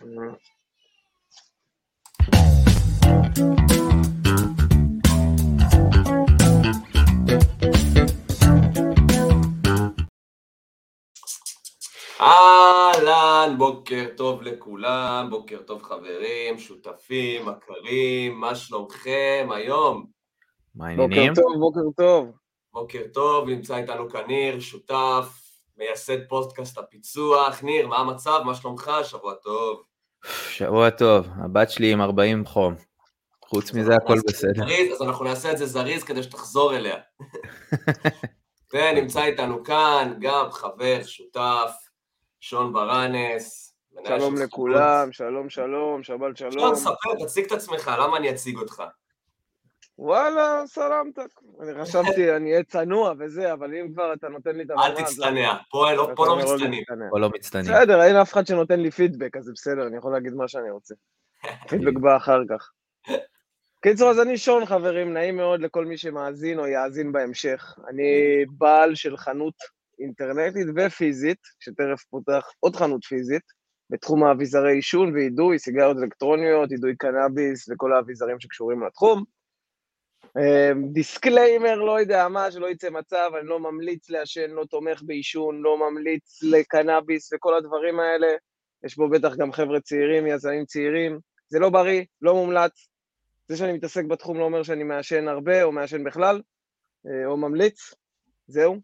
אהלן, בוקר טוב לכולם, בוקר טוב חברים, שותפים, מכרים, מה שלומכם היום? מה העניינים? בוקר טוב, בוקר טוב. בוקר טוב, נמצא איתנו כאן ניר, שותף, מייסד פודקאסט הפיצוח. ניר, מה המצב? מה שלומך? שבוע טוב. שבוע טוב, הבת שלי עם 40 חום. חוץ מזה הכל בסדר. זריז, אז אנחנו נעשה את זה זריז כדי שתחזור אליה. ונמצא איתנו כאן גם חבר, שותף, שון ברנס. שלום של לכולם, שלום שלום, שבת שון, שלום. ספר, תציג את עצמך, למה אני אציג אותך? וואלה, סלמתק. אני חשבתי, אני אהיה צנוע וזה, אבל אם כבר אתה נותן לי את הבמה... אל תצטנע, פה לא- פה לא. להצטנע. פה לא מצטנים. בסדר, אין אף אחד שנותן לי פידבק, אז זה בסדר, אני יכול להגיד מה שאני רוצה. פידבק בא אחר כך. קיצור, אז אני שון, חברים, נעים מאוד לכל מי שמאזין או יאזין בהמשך. אני בעל של חנות אינטרנטית ופיזית, שתכף פותח עוד חנות פיזית, בתחום האביזרי עישון ואידוי, סיגריות אלקטרוניות, אידוי קנאביס וכל האביזרים שקשורים לתחום. disclaimer, לא יודע מה, שלא יצא מצב, אני לא ממליץ לעשן, לא תומך בעישון, לא ממליץ לקנאביס וכל הדברים האלה. יש פה בטח גם חבר'ה צעירים, יזמים צעירים. זה לא בריא, לא מומלץ. זה שאני מתעסק בתחום לא אומר שאני מעשן הרבה או מעשן בכלל, אה, או ממליץ. זהו.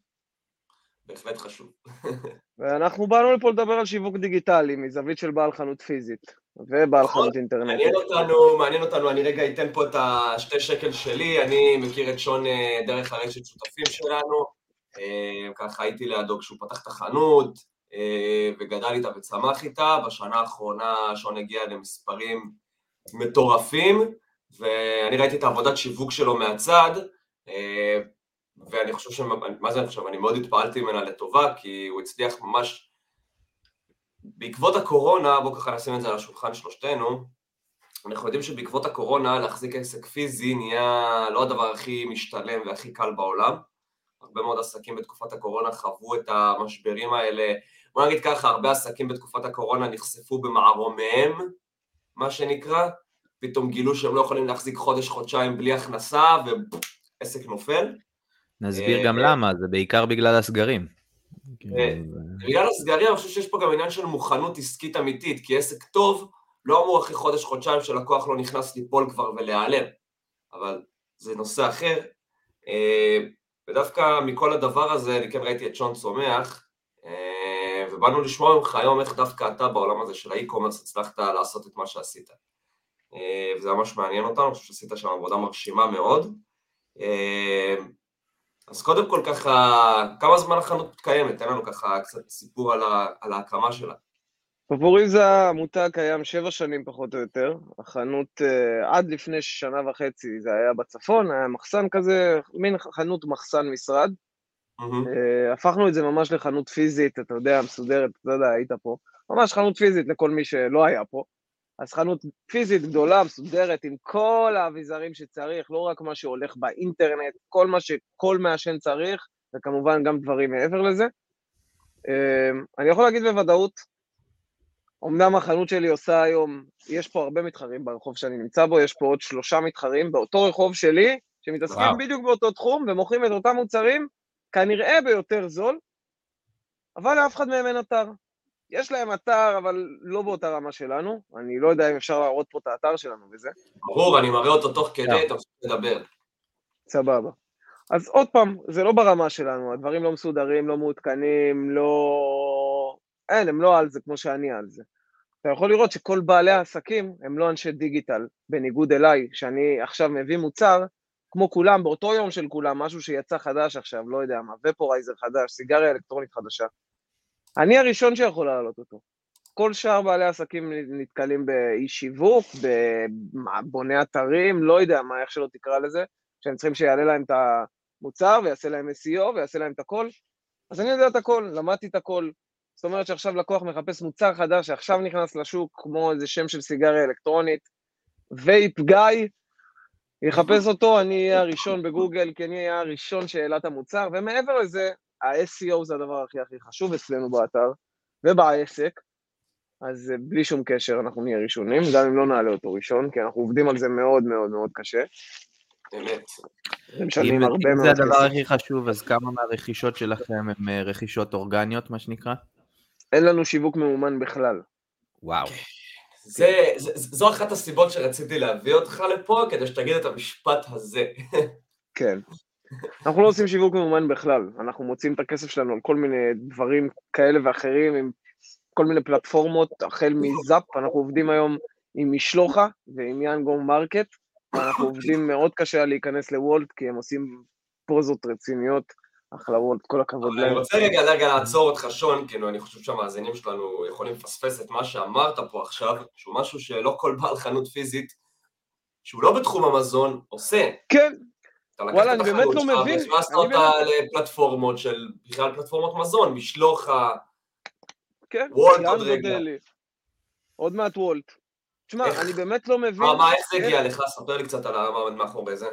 בהחלט חשוב. ואנחנו באנו לפה לדבר על שיווק דיגיטלי מזווית של בעל חנות פיזית ובעל. חנות אינטרנטית. מעניין אותנו, מעניין אותנו, אני רגע אתן פה את השתי שקל שלי, אני מכיר את שון אה, דרך הרשת שותפים שלנו, אה, ככה הייתי לידו כשהוא פתח את החנות, אה, וגדל איתה וצמח איתה, בשנה האחרונה שון הגיע למספרים מטורפים, ואני ראיתי את העבודת שיווק שלו מהצד, ואני חושב ש... מה זה אני חושב? אני מאוד התפעלתי ממנה לטובה, כי הוא הצליח ממש... בעקבות הקורונה, בואו ככה נשים את זה על השולחן שלושתנו, אנחנו יודעים שבעקבות הקורונה להחזיק עסק פיזי נהיה לא הדבר הכי משתלם והכי קל בעולם. הרבה מאוד עסקים בתקופת הקורונה חוו את המשברים האלה. בוא נגיד ככה, הרבה עסקים בתקופת הקורונה נחשפו במערומיהם, מה שנקרא, פתאום גילו שהם לא יכולים להחזיק חודש-חודשיים בלי הכנסה, ועסק נופל. נסביר אה, גם אה. למה, זה בעיקר בגלל הסגרים. אה, בגלל הסגרים, אני חושב שיש פה גם עניין של מוכנות עסקית אמיתית, כי עסק טוב לא אמור אחרי חודש-חודשיים שלקוח לא נכנס ליפול כבר ולהיעלם, אבל זה נושא אחר. אה, ודווקא מכל הדבר הזה, אני כן ראיתי את שון צומח, אה, ובאנו לשמוע ממך היום איך דווקא אתה בעולם הזה של האי-קומרס הצלחת לעשות את מה שעשית. וזה ממש מעניין אותנו, אני חושב שעשית שם עבודה מרשימה מאוד. אז קודם כל ככה, כמה זמן החנות קיימת? תן לנו ככה קצת סיפור על, ה, על ההקמה שלה. פופוריזה המותג קיים שבע שנים פחות או יותר. החנות אה, עד לפני שנה וחצי זה היה בצפון, היה מחסן כזה, מין חנות מחסן משרד. אה, הפכנו את זה ממש לחנות פיזית, אתה יודע, מסודרת, אתה יודע, היית פה. ממש חנות פיזית לכל מי שלא היה פה. אז חנות פיזית גדולה, מסודרת, עם כל האביזרים שצריך, לא רק מה שהולך באינטרנט, כל מה שכל מעשן צריך, וכמובן גם דברים מעבר לזה. אה, אני יכול להגיד בוודאות, אמנם החנות שלי עושה היום, יש פה הרבה מתחרים ברחוב שאני נמצא בו, יש פה עוד שלושה מתחרים באותו רחוב שלי, שמתעסקים וואו. בדיוק באותו תחום ומוכרים את אותם מוצרים, כנראה ביותר זול, אבל לאף אחד מהם אין אתר. יש להם אתר, אבל לא באותה רמה שלנו. אני לא יודע אם אפשר להראות פה את האתר שלנו וזה. ברור, אני מראה אותו תוך כדי. אתה רוצה לדבר. סבבה. אז עוד פעם, זה לא ברמה שלנו, הדברים לא מסודרים, לא מעודכנים, לא... אין, הם לא על זה כמו שאני על זה. אתה יכול לראות שכל בעלי העסקים הם לא אנשי דיגיטל, בניגוד אליי, שאני עכשיו מביא מוצר, כמו כולם, באותו יום של כולם, משהו שיצא חדש עכשיו, לא יודע מה, ופורייזר חדש, סיגריה אלקטרונית חדשה. אני הראשון שיכול להעלות אותו. כל שאר בעלי העסקים נתקלים באי שיווק, בבוני אתרים, לא יודע מה, איך שלא תקרא לזה, שהם צריכים שיעלה להם את המוצר ויעשה להם SEO ויעשה להם את הכל. אז אני יודע את הכל, למדתי את הכל. זאת אומרת שעכשיו לקוח מחפש מוצר חדש שעכשיו נכנס לשוק, כמו איזה שם של סיגריה אלקטרונית, וייפ גיא, יחפש אותו, אני אהיה הראשון בגוגל, כי אני אהיה הראשון שהעלה את המוצר, ומעבר לזה, ה-SEO זה הדבר הכי הכי חשוב אצלנו באתר ובעסק, אז אה, בלי שום קשר אנחנו נהיה ראשונים, גם אם לא נעלה אותו ראשון, כי אנחנו עובדים על זה מאוד מאוד מאוד קשה. באמת. ומשלמים אם הרבה אם זה הדבר כסף. הכי חשוב, אז כמה מהרכישות שלכם הן אה, רכישות אורגניות, מה שנקרא? אין לנו שיווק ממומן בכלל. וואו. זה, זה, זו אחת הסיבות שרציתי להביא אותך לפה, כדי שתגיד את המשפט הזה. כן. אנחנו לא עושים שיווק ממומן בכלל, אנחנו מוצאים את הכסף שלנו על כל מיני דברים כאלה ואחרים, עם כל מיני פלטפורמות, החל מזאפ, אנחנו עובדים היום עם משלוחה ועם יאנגו מרקט, ואנחנו עובדים מאוד קשה להיכנס לוולט, כי הם עושים פוזות רציניות, אחלה וולט, כל הכבוד אבל אני להם. רוצה רגע, רגע לעצור אותך, שון, כי אני חושב שהמאזינים שלנו יכולים לפספס את מה שאמרת פה עכשיו, שהוא משהו שלא כל בעל חנות פיזית, שהוא לא בתחום המזון, עושה. כן, אתה לקחת את אני באמת החנות לא שלך והכנסת אותה לפלטפורמות של, בכלל פלטפורמות מזון, משלוחה, כן, וולט עוד רגע. עוד מעט וולט. תשמע, אני באמת לא מבין... מה, איך זה הגיע לך? ספר לי קצת על מה עומד מאחורי זה.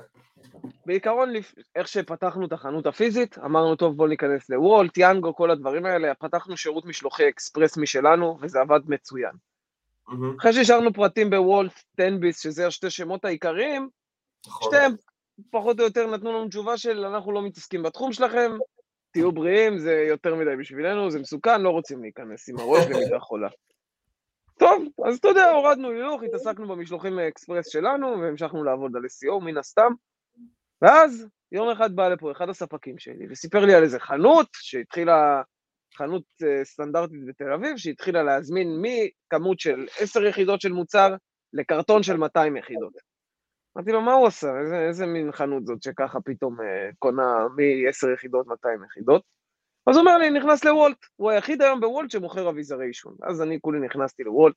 בעיקרון, איך שפתחנו את החנות הפיזית, אמרנו, טוב, בואו ניכנס לוולט, יאנגו, כל הדברים האלה, פתחנו שירות משלוחי אקספרס משלנו, וזה עבד מצוין. אחרי שהשארנו פרטים בוולט, טנביס, שזה השתי שמות העיקריים, נכון. שתיהם פחות או יותר נתנו לנו תשובה של אנחנו לא מתעסקים בתחום שלכם, תהיו בריאים, זה יותר מדי בשבילנו, זה מסוכן, לא רוצים להיכנס עם הראש למיטה חולה. טוב, אז אתה יודע, הורדנו הילוך, התעסקנו במשלוחים האקספרס שלנו, והמשכנו לעבוד על SEO מן הסתם. ואז יום אחד בא לפה אחד הספקים שלי וסיפר לי על איזה חנות שהתחילה, חנות אה, סטנדרטית בתל אביב, שהתחילה להזמין מכמות של 10 יחידות של מוצר לקרטון של 200 יחידות. אמרתי לו, מה הוא עשה? איזה, איזה מין חנות זאת שככה פתאום אה, קונה מ-10 יחידות 200 יחידות? אז הוא אומר לי, נכנס לוולט, הוא היחיד היום בוולט שמוכר אביזרי עישון. אז אני כולי נכנסתי לוולט,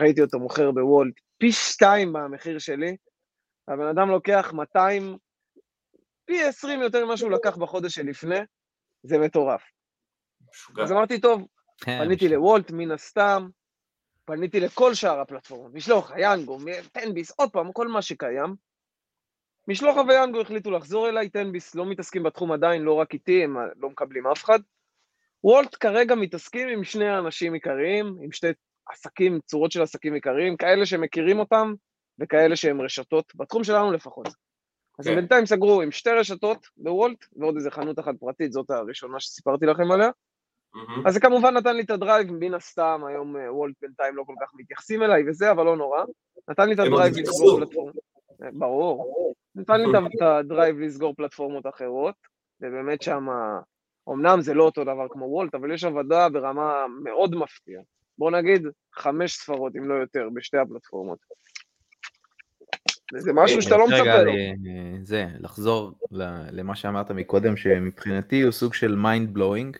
ראיתי אותו מוכר בוולט פי שתיים מהמחיר שלי, הבן אדם לוקח 200, פי 20 יותר ממה שהוא לקח בחודש שלפני, זה מטורף. משוגע. אז אמרתי, טוב, כן, פניתי לוולט מן הסתם, פניתי לכל שאר הפלטפורמות, משלוח, יאנגו, טנביס, עוד פעם, כל מה שקיים. משלוחה ויאנגו החליטו לחזור אליי, תן ביס לא מתעסקים בתחום עדיין, לא רק איתי, הם לא מקבלים אף אחד. וולט כרגע מתעסקים עם שני אנשים עיקריים, עם שתי עסקים, צורות של עסקים עיקריים, כאלה שמכירים אותם וכאלה שהם רשתות, בתחום שלנו לפחות. אז כן. הם בינתיים סגרו עם שתי רשתות בוולט, ועוד איזה חנות אחת פרטית, זאת הראשונה שסיפרתי לכם עליה. מהמם. אז זה כמובן נתן לי את ה drive, מן הסתם, היום אה, וולט בינתיים לא כל כך מתייחסים אליי וזה, אבל לא נורא. נתן לי את ה drive. לסגור פלטפורמות. אה, ברור. נתן לי את ה drive לסגור פלטפורמות אחרות, ובאמת שם, אמנם זה לא אותו דבר כמו וולט, אבל יש עבודה ברמה מאוד מפתיעה. בוא נגיד, חמש ספרות, אם לא יותר, בשתי הפלטפורמות. וזה משהו שאתה לא רגע, מצפה לו. זה, לחזור למה שאמרת מקודם, שמבחינתי הוא סוג של mind blowing.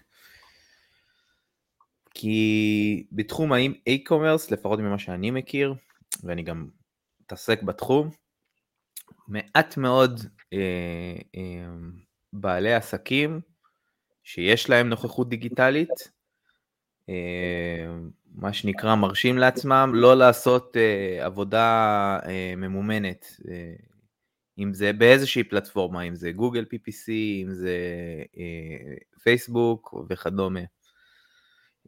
כי בתחום האי-קומרס, לפחות ממה שאני מכיר, ואני גם מתעסק בתחום, מעט מאוד אה, אה, בעלי עסקים שיש להם נוכחות דיגיטלית, אה, מה שנקרא מרשים לעצמם לא לעשות אה, עבודה אה, ממומנת, אה, אם זה באיזושהי פלטפורמה, אם זה גוגל PPC, אם זה אה, פייסבוק וכדומה.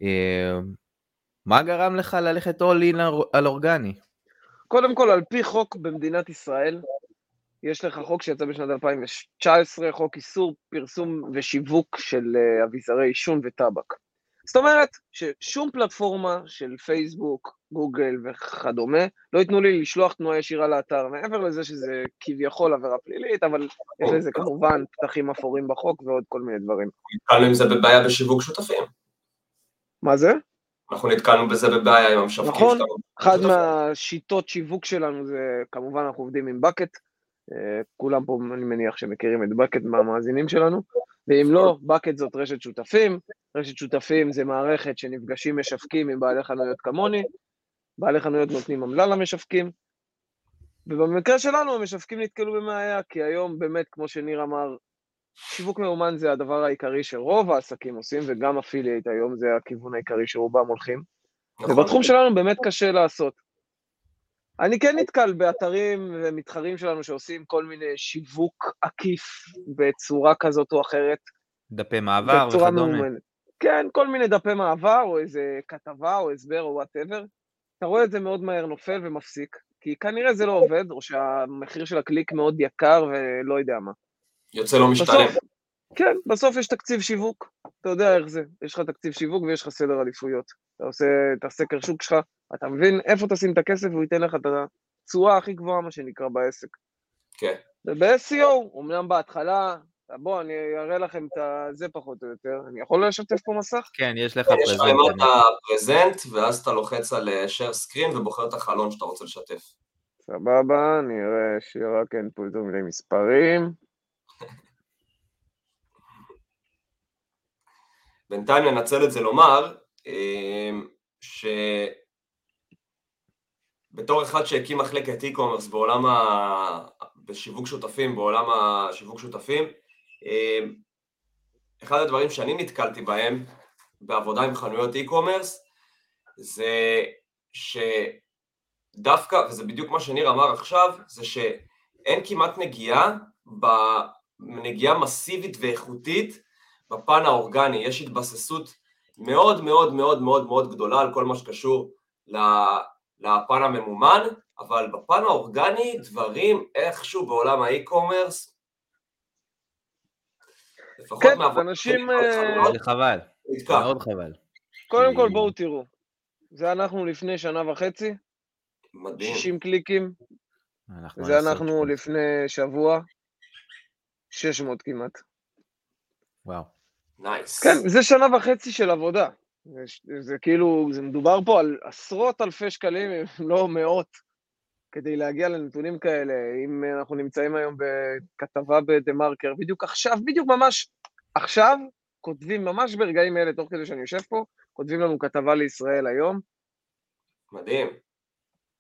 אה, מה גרם לך ללכת all in על- על אורגני? קודם כל, על פי חוק במדינת ישראל, יש לך חוק שיצא בשנת 2019, חוק איסור פרסום ושיווק של אה, אביזרי עישון וטבק. זאת אומרת ששום פלטפורמה של פייסבוק, גוגל וכדומה, לא ייתנו לי לשלוח תנועה ישירה לאתר, מעבר לזה שזה כביכול עבירה פלילית, אבל יש לזה כמובן פתחים אפורים בחוק ועוד כל מיני דברים. נתקלנו עם זה בבעיה בשיווק שותפים. מה זה? אנחנו נתקלנו בזה בבעיה עם המשווקים נכון. שלנו. אחת שותפים. מהשיטות שיווק שלנו זה, כמובן אנחנו עובדים עם bucket, אה, כולם פה אני מניח שמכירים את bucket מהמאזינים שלנו, ואם לא, bucket זאת רשת שותפים, רשת שותפים זה מערכת שנפגשים משווקים עם בעלי חנויות כמוני, בעלי חנויות נותנים עמלה למשווקים, ובמקרה שלנו המשווקים נתקלו בבעיה, כי היום באמת, כמו שניר אמר, שיווק ממומן זה הדבר העיקרי שרוב העסקים עושים, וגם affiliate היום זה הכיוון העיקרי שרובם הולכים. נכון. ובתחום שלנו באמת קשה לעשות. אני כן נתקל באתרים ומתחרים שלנו שעושים כל מיני שיווק עקיף בצורה כזאת או אחרת, דפי מעבר וכדומה. ממומנת. כן, כל מיני דפי מעבר, או איזה כתבה, או הסבר, או whatever. אתה רואה את זה מאוד מהר נופל ומפסיק, כי כנראה זה לא עובד, או שהמחיר של הקליק מאוד יקר ולא יודע מה. יוצא לא משתלם. כן, בסוף יש תקציב שיווק, אתה יודע איך זה, יש לך תקציב שיווק ויש לך סדר עדיפויות. אתה עושה את הסקר שוק שלך, אתה מבין איפה תשים את הכסף והוא ייתן לך את התשואה הכי גבוהה, מה שנקרא, בעסק. כן. וב-SEO, אמנם בהתחלה, בואו, אני אראה לכם את זה פחות או יותר. אני יכול לשתף פה מסך? כן, יש לך יש לך פרזנט. למטה פרזנט, ואז אתה לוחץ על אה, share screen ובוחר את החלון שאתה רוצה לשתף. סבבה, נראה שרק אין פה יותר מיני מספרים. בינתיים ננצל את זה לומר, אה, שבתור אחד שהקים מחלקת e-commerce בעולם ה... בשיווק שותפים, בעולם השיווק שותפים, אה, אחד הדברים שאני נתקלתי בהם בעבודה עם חנויות e-commerce זה שדווקא, וזה בדיוק מה שניר אמר עכשיו, זה שאין כמעט נגיעה, נגיעה מסיבית ואיכותית בפן האורגני, יש התבססות מאוד מאוד מאוד מאוד מאוד גדולה על כל מה שקשור לפן הממומן, אבל בפן האורגני דברים איכשהו בעולם ה e-commerce, לפחות כן, אנשים, אה, זה חבל, נתקע. מאוד חבל. קודם כל בואו תראו. זה אנחנו לפני שנה וחצי, מדהים. 60 קליקים, אנחנו זה אנחנו. לפני שבוע, 600 כמעט. וואו. nice. כן, זה שנה וחצי של עבודה. זה, זה כאילו, זה מדובר פה על עשרות אלפי שקלים, אם לא מאות, כדי להגיע לנתונים כאלה. אם אנחנו נמצאים היום בכתבה בדה-מרקר, בדיוק עכשיו, בדיוק ממש עכשיו, כותבים ממש ברגעים אלה, תוך כדי שאני יושב פה, כותבים לנו כתבה לישראל היום. מדהים.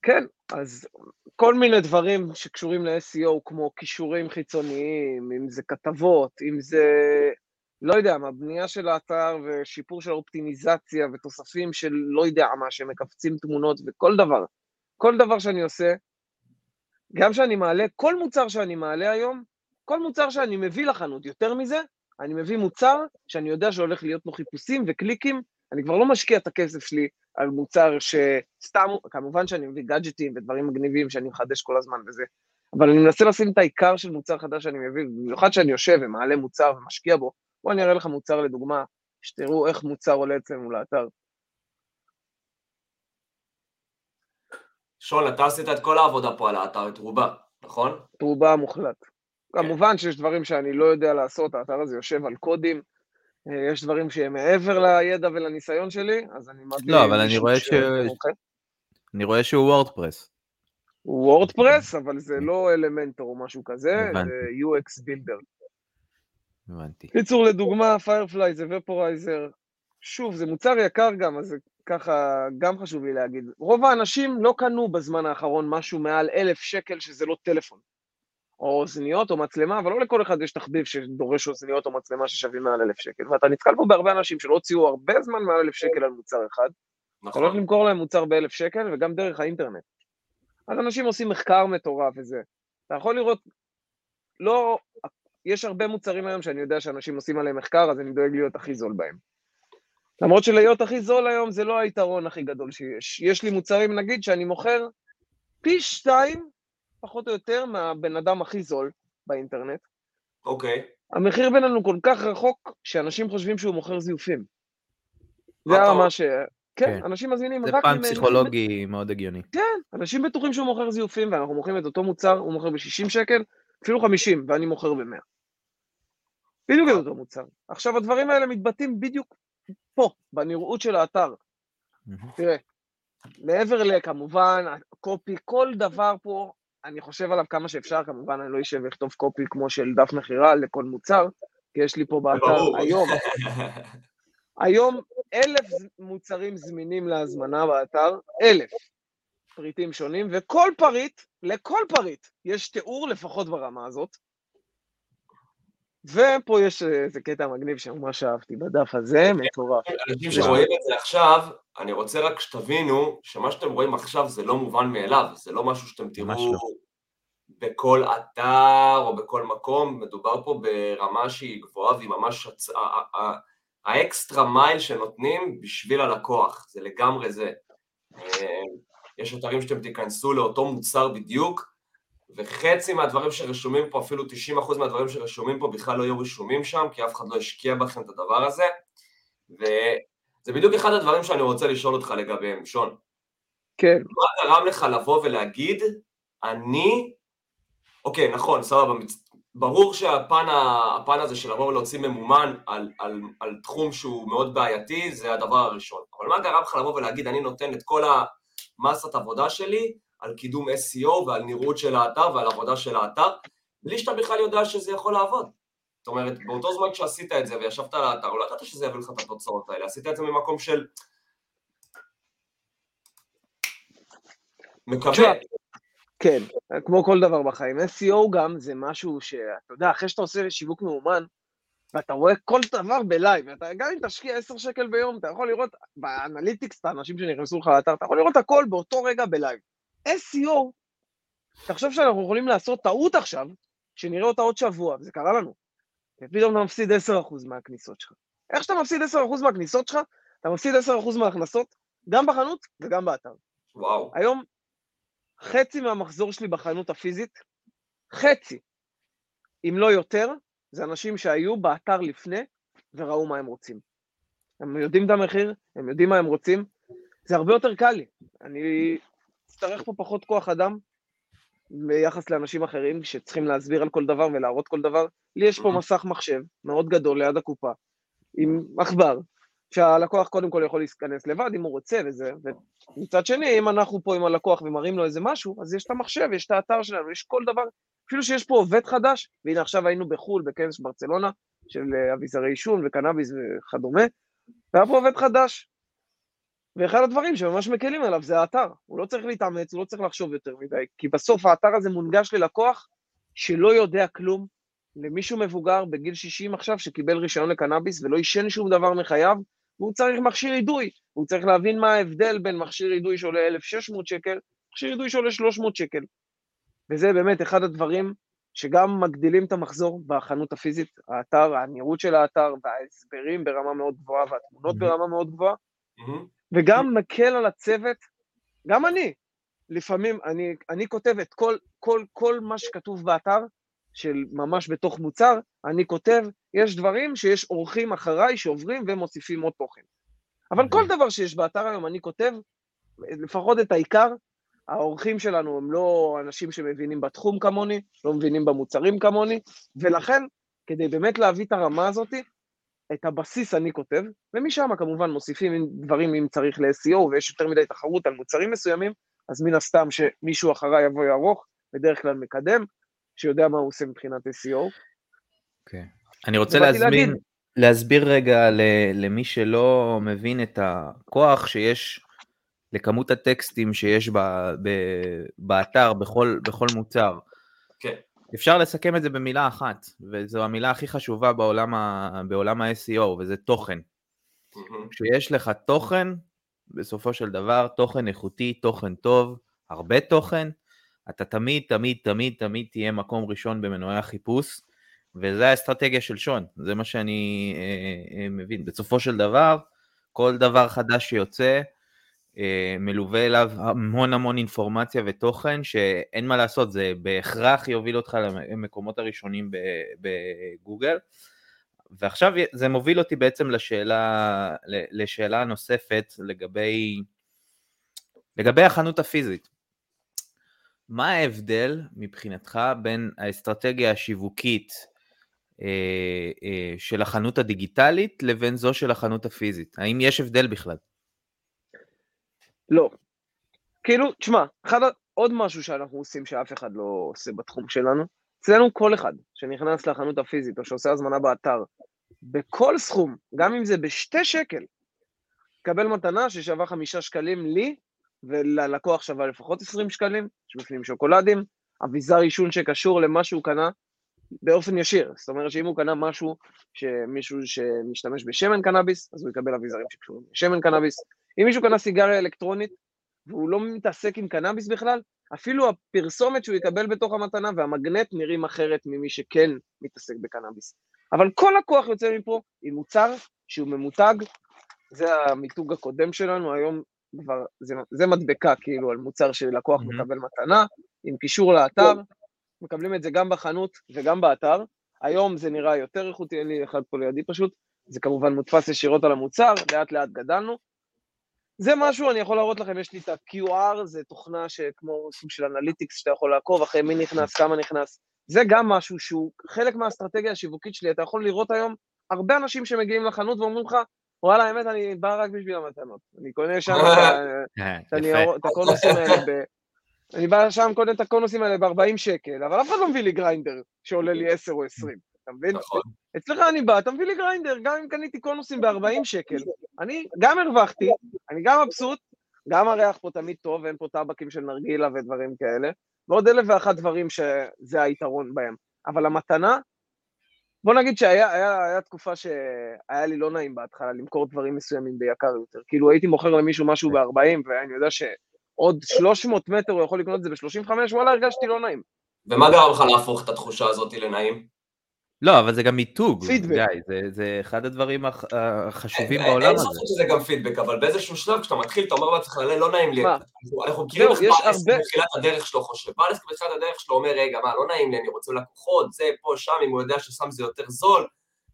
כן, אז כל מיני דברים שקשורים ל-SEO, כמו כישורים חיצוניים, אם זה כתבות, אם זה, לא יודע מה, בנייה של האתר ושיפור של אופטימיזציה ותוספים של לא יודע מה, שמקפצים תמונות וכל דבר. כל דבר שאני עושה, גם שאני מעלה, כל מוצר שאני מעלה היום, כל מוצר שאני מביא לחנות, יותר מזה, אני מביא מוצר שאני יודע שהולך להיות לו חיפושים וקליקים, אני כבר לא משקיע את הכסף שלי על מוצר שסתם, כמובן שאני מביא גאדג'טים ודברים מגניבים שאני מחדש כל הזמן וזה, אבל אני מנסה לשים את העיקר של מוצר חדש שאני מביא, במיוחד שאני יושב ומעלה מוצר ומשקיע בו. בוא אני אראה לך מוצר לדוגמה, שתראו איך מוצר עולה אצלנו לאתר. שון, אתה עשית את כל העבודה פה על האתר, את רובה, נכון? את רובה המוחלט. כמובן שיש דברים שאני לא יודע לעשות, האתר הזה יושב על קודים, אה, יש דברים שהם מעבר לידע ולניסיון שלי, אז אני מביא לא, אבל אני רואה ש- ש- מומחה. אני רואה שהוא WordPress. הוא WordPress, אבל זה לא Elementor או משהו כזה, הבנתי. זה UX Builder. הבנתי. קיצור, לדוגמה, Firefly זה vaporizer. שוב, זה מוצר יקר גם, אז זה ככה, גם חשוב לי להגיד. רוב האנשים לא קנו בזמן האחרון משהו מעל אלף שקל שזה לא טלפון. או אוזניות או מצלמה, אבל לא לכל אחד יש תחביב שדורש אוזניות או מצלמה ששווים מעל אלף שקל. ואתה נתקל פה בהרבה אנשים שלא הוציאו הרבה זמן מעל אלף שקל על מוצר אחד, אתה הולך נכון. למכור להם מוצר באלף שקל וגם דרך האינטרנט. אז אנשים עושים מחקר מטורף וזה. אתה יכול לראות, לא, יש הרבה מוצרים היום שאני יודע שאנשים עושים עליהם מחקר, אז אני דואג להיות הכי זול בהם. למרות שלהיות הכי זול היום זה לא היתרון הכי גדול שיש. יש לי מוצרים, נגיד, שאני מוכר פי שתיים, פחות או יותר, מהבן אדם הכי זול באינטרנט. אוקיי. המחיר בינינו כל כך רחוק, שאנשים חושבים שהוא מוכר זיופים. מה זה אתה הרמה ש... כן, כן. אנשים מזמינים זה רק פן ממני. פסיכולוגי מאוד הגיוני. כן, אנשים בטוחים שהוא מוכר זיופים, ואנחנו מוכרים את אותו מוצר, הוא מוכר ב-60 שקל, אפילו 50, ואני מוכר ב-100. בדיוק את אותו מוצר. עכשיו, הדברים האלה מתבטאים בדיוק פה, בנראות של האתר. תראה, מעבר לכמובן, קופי, כל דבר פה, אני חושב עליו כמה שאפשר, כמובן אני לא אשב ואכתוב קופי כמו של דף מכירה לכל מוצר, כי יש לי פה באתר. היום, היום אלף מוצרים זמינים להזמנה באתר, אלף פריטים שונים, וכל פריט, לכל פריט, יש תיאור לפחות ברמה הזאת. ופה יש איזה קטע מגניב שממש אהבתי בדף הזה, מטורף. אנשים שרואים את זה עכשיו, אני רוצה רק שתבינו שמה שאתם רואים עכשיו זה לא מובן מאליו, זה לא משהו שאתם תראו לא. בכל אתר או בכל מקום, מדובר פה ברמה שהיא גבוהה והיא ממש, הצ... ה extra mile שנותנים בשביל הלקוח, זה לגמרי זה. יש אתרים שאתם תיכנסו לאותו מוצר בדיוק, וחצי מהדברים שרשומים פה, אפילו 90% מהדברים שרשומים פה בכלל לא יהיו רשומים שם, כי אף אחד לא השקיע בכם את הדבר הזה, וזה בדיוק אחד הדברים שאני רוצה לשאול אותך לגביהם, שון. כן. מה גרם לך לבוא ולהגיד, אני, אוקיי, נכון, סבבה, ברור שהפן הזה של לבוא ולהוציא ממומן על, על, על תחום שהוא מאוד בעייתי, זה הדבר הראשון. אבל מה גרם לך לבוא ולהגיד, אני נותן את כל המסת עבודה שלי על קידום SEO ועל נראות של האתר ועל עבודה של האתר, בלי שאתה בכלל יודע שזה יכול לעבוד. זאת אומרת, באותו זמן כשעשית את זה וישבת על האתר, לא ידעת שזה יביא לך את התוצאות האלה, עשית את זה ממקום של... מקווה. כן, כמו כל דבר בחיים. SEO גם זה משהו שאתה יודע, אחרי שאתה עושה שיווק מאומן, ואתה רואה כל דבר בלייב, ואתה, גם אם תשקיע 10 שקל ביום, אתה יכול לראות ב Analytics, את האנשים שנכנסו לך לאתר, אתה יכול לראות הכל באותו רגע ב live. SEO, תחשוב שאנחנו יכולים לעשות טעות עכשיו, שנראה אותה עוד שבוע, וזה קרה לנו. ופתאום אתה מפסיד 10% מהכניסות שלך. איך שאתה מפסיד 10% מהכניסות שלך, אתה מפסיד 10% מההכנסות, גם בחנות וגם באתר. וואו. היום, חצי מהמחזור שלי בחנות הפיזית, חצי, אם לא יותר, זה אנשים שהיו באתר לפני וראו מה הם רוצים. הם יודעים את המחיר, הם יודעים מה הם רוצים, זה הרבה יותר קל לי. אני אצטרך פה פחות כוח אדם ביחס לאנשים אחרים שצריכים להסביר על כל דבר ולהראות כל דבר. לי יש פה מסך מחשב מאוד גדול ליד הקופה, עם עכבר, שהלקוח קודם כל יכול להיכנס לבד אם הוא רוצה וזה, ומצד שני, אם אנחנו פה עם הלקוח ומראים לו איזה משהו, אז יש את המחשב, יש את האתר שלנו, יש כל דבר, אפילו שיש פה עובד חדש, והנה עכשיו היינו בחו"ל, בכנס ברצלונה, של אה, אביזרי עישון וקנאביס וכדומה, והיה פה עובד חדש. ואחד הדברים שממש מקלים עליו זה האתר, הוא לא צריך להתאמץ, הוא לא צריך לחשוב יותר מדי, כי בסוף האתר הזה מונגש ללקוח שלא יודע כלום, למישהו מבוגר בגיל 60 עכשיו שקיבל רישיון לקנאביס ולא עישן שום דבר מחייו, והוא צריך מכשיר אידוי, הוא צריך להבין מה ההבדל בין מכשיר אידוי שעולה 1,600 שקל, מכשיר אידוי שעולה 300 שקל. וזה באמת אחד הדברים שגם מגדילים את המחזור בחנות הפיזית, האתר, הנראות של האתר וההסברים ברמה מאוד גבוהה והתמונות mm-hmm. ברמה מאוד גבוהה, mm-hmm. וגם מקל על הצוות, גם אני, לפעמים אני, אני כותב את כל, כל, כל מה שכתוב באתר, של ממש בתוך מוצר, אני כותב, יש דברים שיש אורחים אחריי שעוברים ומוסיפים עוד תוכן. אבל כל דבר שיש באתר היום אני כותב, לפחות את העיקר, האורחים שלנו הם לא אנשים שמבינים בתחום כמוני, לא מבינים במוצרים כמוני, ולכן, כדי באמת להביא את הרמה הזאת, את הבסיס אני כותב, ומשם כמובן מוסיפים דברים אם צריך ל-SEO ויש יותר מדי תחרות על מוצרים מסוימים, אז מן הסתם שמישהו אחריי יבוא יערוך, בדרך כלל מקדם, שיודע מה הוא עושה מבחינת SEO. אוקיי. Okay. אני רוצה להזמין, להסביר רגע למי שלא מבין את הכוח שיש לכמות הטקסטים שיש ב, ב, באתר בכל, בכל מוצר. כן. אפשר לסכם את זה במילה אחת, וזו המילה הכי חשובה בעולם, ה, בעולם ה-SEO, וזה תוכן. Mm-hmm. כשיש לך תוכן, בסופו של דבר, תוכן איכותי, תוכן טוב, הרבה תוכן, אתה תמיד, תמיד, תמיד, תמיד תהיה מקום ראשון במנועי החיפוש, וזה האסטרטגיה של שון, זה מה שאני אה, אה, מבין. בסופו של דבר, כל דבר חדש שיוצא, מלווה אליו המון המון אינפורמציה ותוכן שאין מה לעשות, זה בהכרח יוביל אותך למקומות הראשונים בגוגל. ועכשיו זה מוביל אותי בעצם לשאלה, לשאלה נוספת לגבי, לגבי החנות הפיזית. מה ההבדל מבחינתך בין האסטרטגיה השיווקית אה, אה, של החנות הדיגיטלית לבין זו של החנות הפיזית? האם יש הבדל בכלל? לא. כאילו, תשמע, אחד, עוד משהו שאנחנו עושים שאף אחד לא עושה בתחום שלנו, אצלנו כל אחד שנכנס לחנות הפיזית או שעושה הזמנה באתר, בכל סכום, גם אם זה בשתי שקל, קבל מתנה ששווה חמישה שקלים לי, וללקוח שווה לפחות עשרים שקלים, יש בפנים שוקולדים, אביזר עישון שקשור למה שהוא קנה באופן ישיר. זאת אומרת שאם הוא קנה משהו, שמישהו שמשתמש בשמן קנאביס, אז הוא יקבל אביזרים שקשורים לשמן קנאביס. אם מישהו קנה סיגריה אלקטרונית והוא לא מתעסק עם קנאביס בכלל, אפילו הפרסומת שהוא יקבל בתוך המתנה והמגנט נראים אחרת ממי שכן מתעסק בקנאביס. אבל כל לקוח יוצא מפה עם מוצר שהוא ממותג, זה המיתוג הקודם שלנו, היום כבר, זה, זה מדבקה כאילו על מוצר שלקוח מהמם. מקבל מתנה, עם קישור לאתר, מקבלים את זה גם בחנות וגם באתר. היום זה נראה יותר איכותי, אין לי אחד פה לידי פשוט, זה כמובן מודפס ישירות על המוצר, לאט לאט גדלנו. זה משהו, אני יכול להראות לכם, יש לי את ה-QR, זה תוכנה שכמו סוג של אנליטיקס, שאתה יכול לעקוב אחרי מי נכנס, כמה נכנס. זה גם משהו שהוא חלק מהאסטרטגיה השיווקית שלי, אתה יכול לראות היום הרבה אנשים שמגיעים לחנות ואומרים לך, וואלה, האמת, אני בא רק בשביל המתנות. אני קונה שם את אה, הקונוסים האלה. אני בא שם, קונה את הקונוסים האלה ב-40 שקל, אבל אף אחד לא מביא לי גריינדר שעולה לי 10 או 20, אתה מבין? נכון. אצלך אני בא, אתה מביא לי גריינדר, גם אם קניתי קונוסים ב-40 שקל, אני גם הרווחתי, אני גם מבסוט, גם הריח פה תמיד טוב, אין פה טבקים של נרגילה ודברים כאלה, ועוד אלף ואחת דברים שזה היתרון בהם. אבל המתנה, בוא נגיד שהיה היה, היה תקופה שהיה לי לא נעים בהתחלה למכור דברים מסוימים ביקר יותר. כאילו הייתי מוכר למישהו משהו ב-40, ואני יודע שעוד 300 מטר הוא יכול לקנות את זה ב-35, וואלה, הרגשתי לא נעים. ומה גרם לך להפוך את התחושה הזאת לנעים? לא, אבל זה גם מיתוג, פידבק. גיא, זה- זה אחד הדברים הח- החשובים אין- בעולם אין הזה. ספק שזה גם פידבק, אבל באיזשהו שלב, כשאתה מתחיל, אתה אומר לעצמך, "לא, לא נעים לי. אנחנו- מכירים איך הרבה- בתחילת הדרך שלו חושב. עסק בתחילת הדרך שלו אומר, רגע, מה, לא נעים לי, אני רוצה לקוחות, זה, פה, שם, אם הוא יודע ששם זה יותר זול,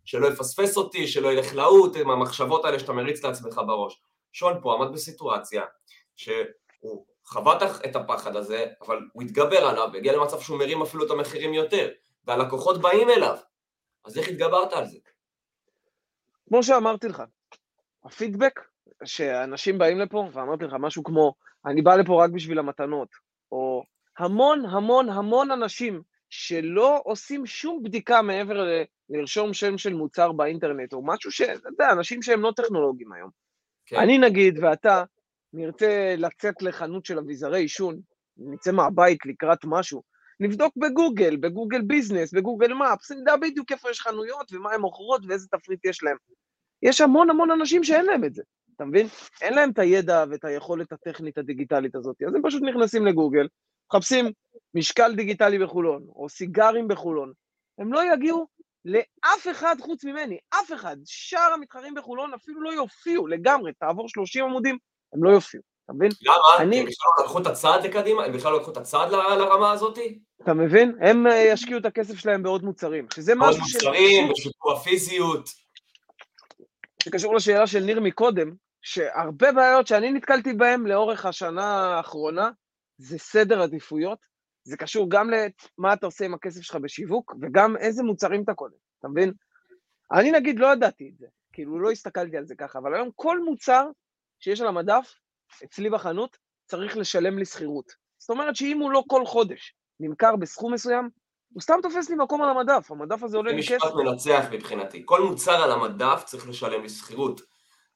שלא יפספס אותי, שלא ילך לעוט, עם המחשבות האלה שאתה מריץ לעצמך בראש. שון פה עמד בסיטואציה שהוא חווה את- את הפחד הזה, אבל הוא התגבר עליו, והגיע למצב שהוא מרים אפילו את המחירים יותר, והלקוחות באים אליו. אז איך התגברת על זה? כמו שאמרתי לך, הפידבק שאנשים באים לפה, ואמרתי לך משהו כמו, אני בא לפה רק בשביל המתנות, או המון המון המון אנשים שלא עושים שום בדיקה מעבר ל- לרשום שם של מוצר באינטרנט, או משהו ש... אתה יודע, אנשים שהם לא טכנולוגיים היום. כן. אני נגיד, ואתה, נרצה לצאת לחנות של אביזרי עישון, נצא מהבית לקראת משהו, נבדוק בגוגל, בגוגל ביזנס, בגוגל מאפס, נדע בדיוק איפה יש חנויות ומה הן מוכרות ואיזה תפריט יש להם. יש המון המון אנשים שאין להם את זה, אתה מבין? אין להם את הידע ואת היכולת הטכנית הדיגיטלית הזאת, אז הם פשוט נכנסים לגוגל, מחפשים משקל דיגיטלי בחולון, או סיגרים בחולון, הם לא יגיעו לאף אחד חוץ ממני, אף אחד. שאר המתחרים בחולון אפילו לא יופיעו לגמרי, תעבור 30 עמודים, הם לא יופיעו, אתה מבין? למה? אני- הם בכלל לא לקחו את הצעד לקדימה? הם בכלל לא לקחו את הצעד ל- לרמה הזאתי? אתה מבין? הם אה, ישקיעו את הכסף שלהם בעוד מוצרים, שזה עוד משהו מוצרים, בשיפור הפיזיות. שקשור לשאלה של ניר מקודם, שהרבה בעיות שאני נתקלתי בהן לאורך השנה האחרונה, זה סדר עדיפויות. זה קשור גם למה אתה עושה עם הכסף שלך בשיווק, וגם איזה מוצרים אתה קונה, אתה מבין? אני נגיד לא ידעתי את זה, כאילו לא הסתכלתי על זה ככה, אבל היום כל מוצר שיש על המדף, אצלי בחנות, צריך לשלם לי שכירות. זאת אומרת שאם הוא לא כל חודש נמכר בסכום מסוים, הוא סתם תופס לי מקום על המדף, המדף הזה עולה זה לי משפט כסף. מנצח מבחינתי. כל מוצר על המדף צריך לשלם לי שכירות.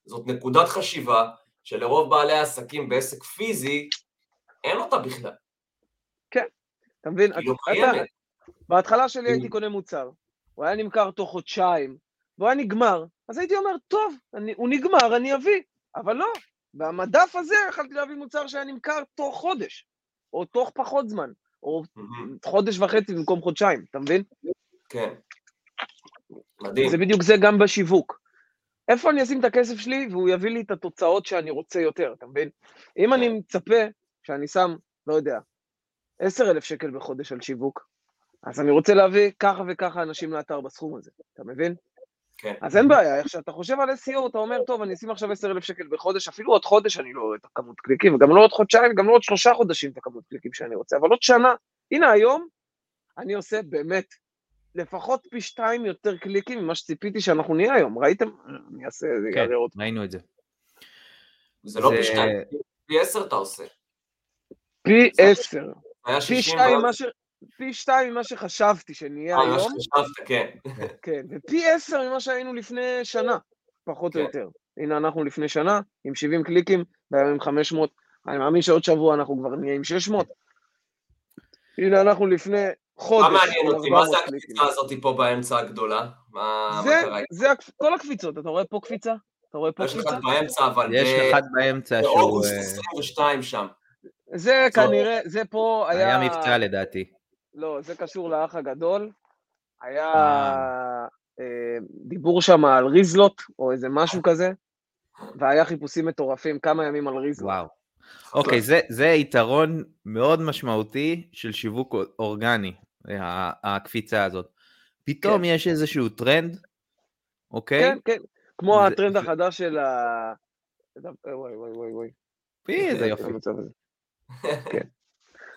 זאת נקודת חשיבה שלרוב בעלי העסקים בעסק פיזי, אין אותה בכלל. אתה מבין? היא לא קיימת. בהתחלה שלי. הייתי קונה מוצר, הוא היה נמכר תוך חודשיים, והוא היה נגמר, אז הייתי אומר, טוב, אני, הוא נגמר, אני אביא, אבל לא, במדף הזה יכלתי להביא מוצר שהיה נמכר תוך חודש, או תוך פחות זמן, או מהמם, חודש וחצי במקום חודשיים, אתה מבין? כן. מדהים. זה בדיוק זה גם בשיווק. איפה אני אשים את הכסף שלי והוא יביא לי את התוצאות שאני רוצה יותר, אתה מבין? אם אני מצפה שאני שם, לא יודע, 10,000 שקל בחודש על שיווק, אז אני רוצה להביא ככה וככה אנשים לאתר בסכום הזה, אתה מבין? כן. אז אין בעיה, איך שאתה חושב על SEO, אתה אומר, טוב, אני אשים עכשיו 10,000 שקל בחודש, אפילו עוד חודש אני לא רואה את הכמות קליקים, וגם לא עוד חודשיים, גם לא עוד שלושה חודשים את הכמות קליקים שאני רוצה, אבל עוד שנה. הנה היום, אני עושה באמת לפחות פי שתיים יותר קליקים ממה שציפיתי שאנחנו נהיה היום. ראיתם? אני אעשה, זה כן, יעלה עוד. ראינו את זה. זה לא זה- פי שתיים, פי עשר אתה עושה. פי עשר. פי 60 שתיים ממה ש... פי שתיים ממה שחשבתי שנהיה אה, מה היום, שחשבת, כן. כן, ופי עשר ממה שהיינו לפני שנה, פחות או כן. יותר. הנה אנחנו לפני שנה, עם 70 קליקים, והיום עם 500, אני מאמין שעוד שבוע אנחנו כבר נהיה עם 600. הנה אנחנו לפני חודש, מה מעניין אותי? מה זה 400 קליקים. הקפיצה הזאת פה באמצע הגדולה? מה מה זה, קרה? זה כל הקפיצות, אתה רואה פה קפיצה? אתה רואה פה יש לך קפיצה? באמצע, אבל יש אחד באמצע שהוא... באוגוסט אה, 22 שם. זה זו- כנראה, זה פה היה... היה מבצע לדעתי. לא, זה קשור לאח הגדול. היה אה. אה, דיבור שם על ריזלוט, או איזה משהו כזה, והיה חיפושים מטורפים כמה ימים על ריזלות. וואו. אוקיי, זה, זה יתרון מאוד משמעותי של שיווק אורגני, הקפיצה הזאת. פתאום כן. יש איזשהו טרנד, אוקיי? כן, כן, כמו זה, הטרנד זה... החדש של ה... וואי וואי וואי וואי. פי, איזה יופי. כן.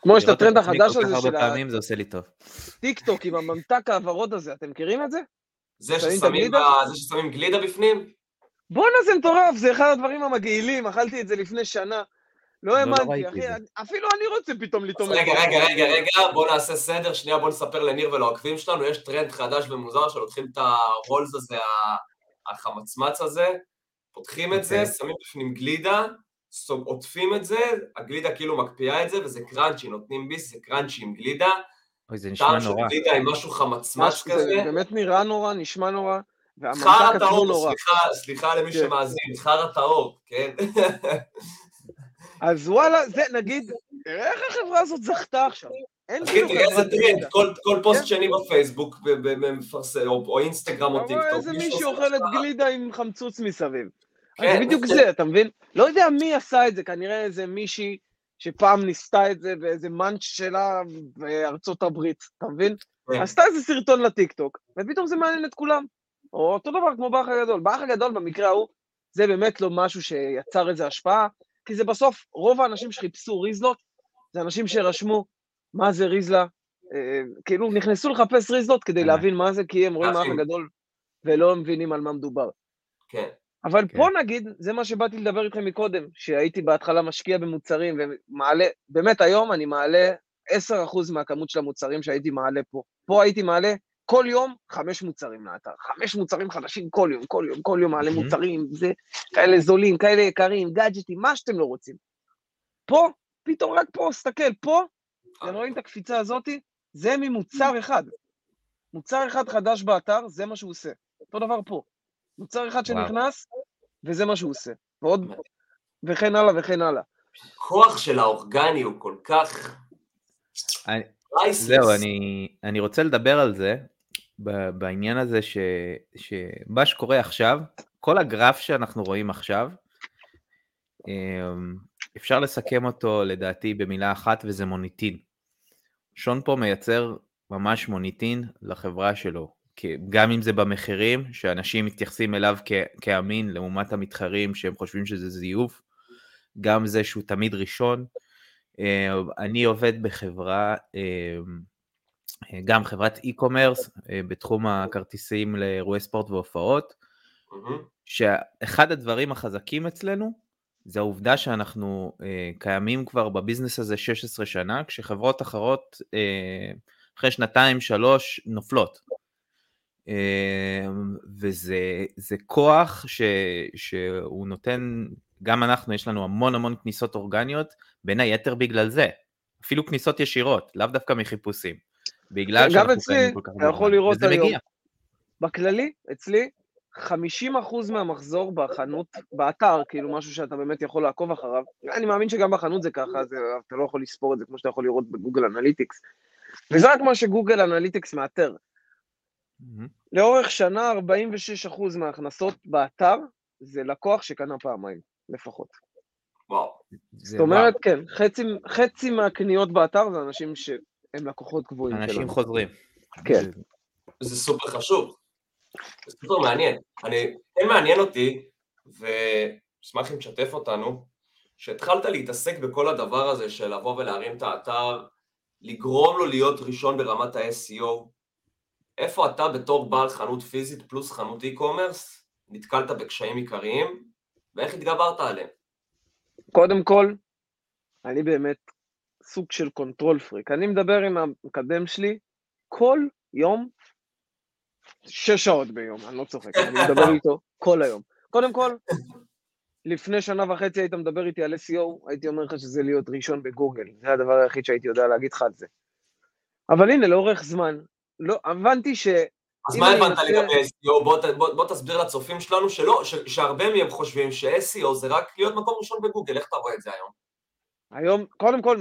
כמו יש את הטרנד החדש הזה של ה... פעמים זה עושה לי טוב. טיק טוק עם הממתק הוורוד הזה, אתם מכירים את זה? זה ששמים גלידה בפנים? בואנה זה מטורף, זה אחד הדברים המגעילים, אכלתי את זה לפני שנה. לא, לא האמנתי, אחי, אפילו אני רוצה פתאום לטעום את זה. רגע, רגע, רגע, רגע, בוא נעשה סדר, שנייה בוא נספר לניר ולעוקבים שלנו, יש טרנד חדש ומוזר שלוקחים את ה rolls הזה, החמצמץ הזה, פותחים את זה, אוקיי. שמים בפנים גלידה, עוטפים את זה, הגלידה כאילו מקפיאה את זה, וזה crunchy, נותנים ביס, זה crunchy עם גלידה. אוי, זה נשמע נורא. טעם של גלידה עם משהו חמצמץ כזה. זה באמת נראה נורא, נשמע נורא. חרא טהור, סליחה, סליחה למי כן. שמאזין, חרא טהור, כן? אז וואלה, זה נגיד, איך החברה הזאת זכתה עכשיו? אין כאילו תראה איזה טרנד, כל פוסט כן. שני בפייסבוק מפרסם, או אינסטגרם או טיקטוק. איזה מישהו אוכלת גלידה עם חמצוץ מסביב. זה כן. בדיוק זה, אתה מבין? לא יודע מי עשה את זה, כנראה איזה מישהי שפעם ניסתה את זה באיזה מאנץ' שלה בארצות הברית, אתה מבין? כן. עשתה איזה סרטון לטיקטוק, ופתאום זה מעניין את כולם. או אותו דבר כמו באח הגדול. באח הגדול במקרה ההוא, זה באמת לא משהו שיצר איזו השפעה, כי זה בסוף, רוב האנשים שחיפשו ריזלות, זה אנשים שרשמו מה זה ריזלה, אה, כאילו נכנסו לחפש ריזלות כדי להבין מה זה, כי הם רואים האח הגדול ולא מבינים על מה מדובר. כן. אבל כן. פה נגיד, זה מה שבאתי לדבר איתכם מקודם, שהייתי בהתחלה משקיע במוצרים ומעלה, באמת היום אני מעלה 10% מהכמות של המוצרים שהייתי מעלה פה. פה הייתי מעלה כל יום חמש מוצרים לאתר, חמש מוצרים חדשים כל יום, כל יום, כל יום מעלה מוצרים, זה כאלה זולים, כאלה יקרים, גאדג'טים, מה שאתם לא רוצים. פה, פתאום רק פה, סתכל, פה, אתם רואים את הקפיצה הזאתי? זה ממוצר אחד. מוצר אחד חדש באתר, זה מה שהוא עושה. אותו דבר פה. מוצר אחד שנכנס, וזה מה שהוא עושה. ועוד, וכן הלאה וכן הלאה. כוח של האורגני הוא כל כך... זהו, אני, אני רוצה לדבר על זה, בעניין הזה ש, שמה שקורה עכשיו, כל הגרף שאנחנו רואים עכשיו, אמ, אפשר לסכם אותו לדעתי במילה אחת וזה מוניטין. שון פה מייצר ממש מוניטין לחברה שלו, גם אם זה במחירים, שאנשים מתייחסים אליו כ- כאמין לעומת המתחרים שהם חושבים שזה זיוף, גם זה שהוא תמיד ראשון. אמ, אני עובד בחברה אמ, אה, גם חברת e-commerce אה, בתחום הכרטיסים לאירועי ספורט והופעות, שאחד הדברים החזקים אצלנו זה העובדה שאנחנו אה, קיימים כבר בביזנס הזה 16 שנה, כשחברות אחרות אחרי שנתיים, שלוש, נופלות. וזה כוח ש, שהוא נותן, גם אנחנו, יש לנו המון המון כניסות אורגניות, בין היתר בגלל זה. אפילו כניסות ישירות, לאו דווקא מחיפושים. בגלל שאנחנו קיימים כל כך הרבה. גם אצלי, אתה יכול לראות היום, מגיע. בכללי, אצלי, 50% מהמחזור בחנות, באתר, כאילו משהו שאתה באמת יכול לעקוב אחריו, אני מאמין שגם בחנות זה ככה, זה, אתה לא יכול לספור את זה כמו שאתה יכול לראות ב Google Analytics. וזה רק מה ש Google Analytics מאתר. Mm-hmm. לאורך שנה 46% מההכנסות באתר זה לקוח שקנה פעמיים, לפחות. וואו. זאת אומרת, כן, חצי, חצי מהקניות באתר זה אנשים ש... הם לקוחות קבועים שלנו. אנשים חוזרים. כן. זה סופר חשוב. זה סופר מעניין. אני, כן מעניין אותי, ואשמח אם תשתף אותנו, שהתחלת להתעסק בכל הדבר הזה של לבוא ולהרים את האתר, לגרום לו להיות ראשון ברמת ה-SEO, איפה אתה בתור בעל חנות פיזית פלוס חנות e-commerce נתקלת בקשיים עיקריים, ואיך התגברת עליהם? קודם כל, אני באמת סוג של control freak. אני מדבר עם המקדם שלי כל יום, שש שעות ביום, אני לא צוחק, אני מדבר איתו כל היום. קודם כל, לפני שנה וחצי היית מדבר איתי על SEO, הייתי אומר לך שזה להיות ראשון בגוגל, זה הדבר היחיד שהייתי יודע להגיד לך על זה. אבל הנה, לאורך זמן, לא, הבנתי ש... אז מה הבנת לגבי SEO? בוא, בוא, בוא תסביר לצופים שלנו שלא, ש, שהרבה מהם חושבים ש-SEO זה רק להיות מקום ראשון בגוגל, איך אתה רואה את זה היום? היום, קודם כל,